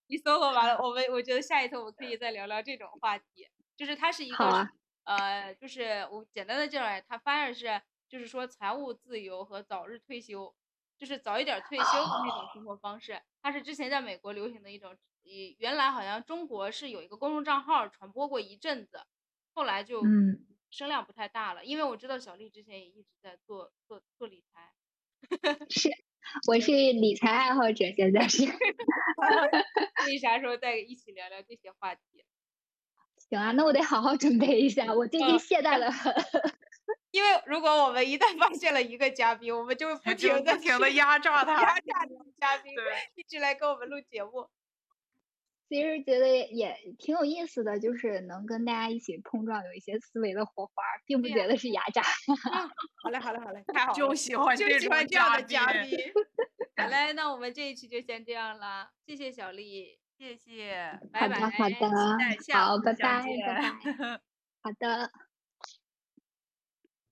你搜索完了，我们我觉得下一次我们可以再聊聊这种话题。就是它是一个，呃，就是我简单的介绍一下，它 Fire 是就是说财务自由和早日退休。就是早一点退休的那种生活方式，它是之前在美国流行的一种，以原来好像中国是有一个公众账号传播过一阵子，后来就声量不太大了。因为我知道小丽之前也一直在做做做理财，是，我是理财爱好者，现在是。你啥时候再一起聊聊这些话题？行啊，那我得好好准备一下，我最近懈怠了很。因为如果我们一旦发现了一个嘉宾，我们就不停的、不停的压榨他，压榨这个嘉宾，一直来跟我们录节目。其实觉得也挺有意思的，就是能跟大家一起碰撞，有一些思维的火花，并不觉得是压榨。好嘞，好嘞，好嘞，太好了，就喜欢就喜欢这样的嘉宾。好嘞，那我们这一期就先这样了，谢谢小丽，谢谢，拜拜，好的，好的，好，拜拜，拜拜，好的。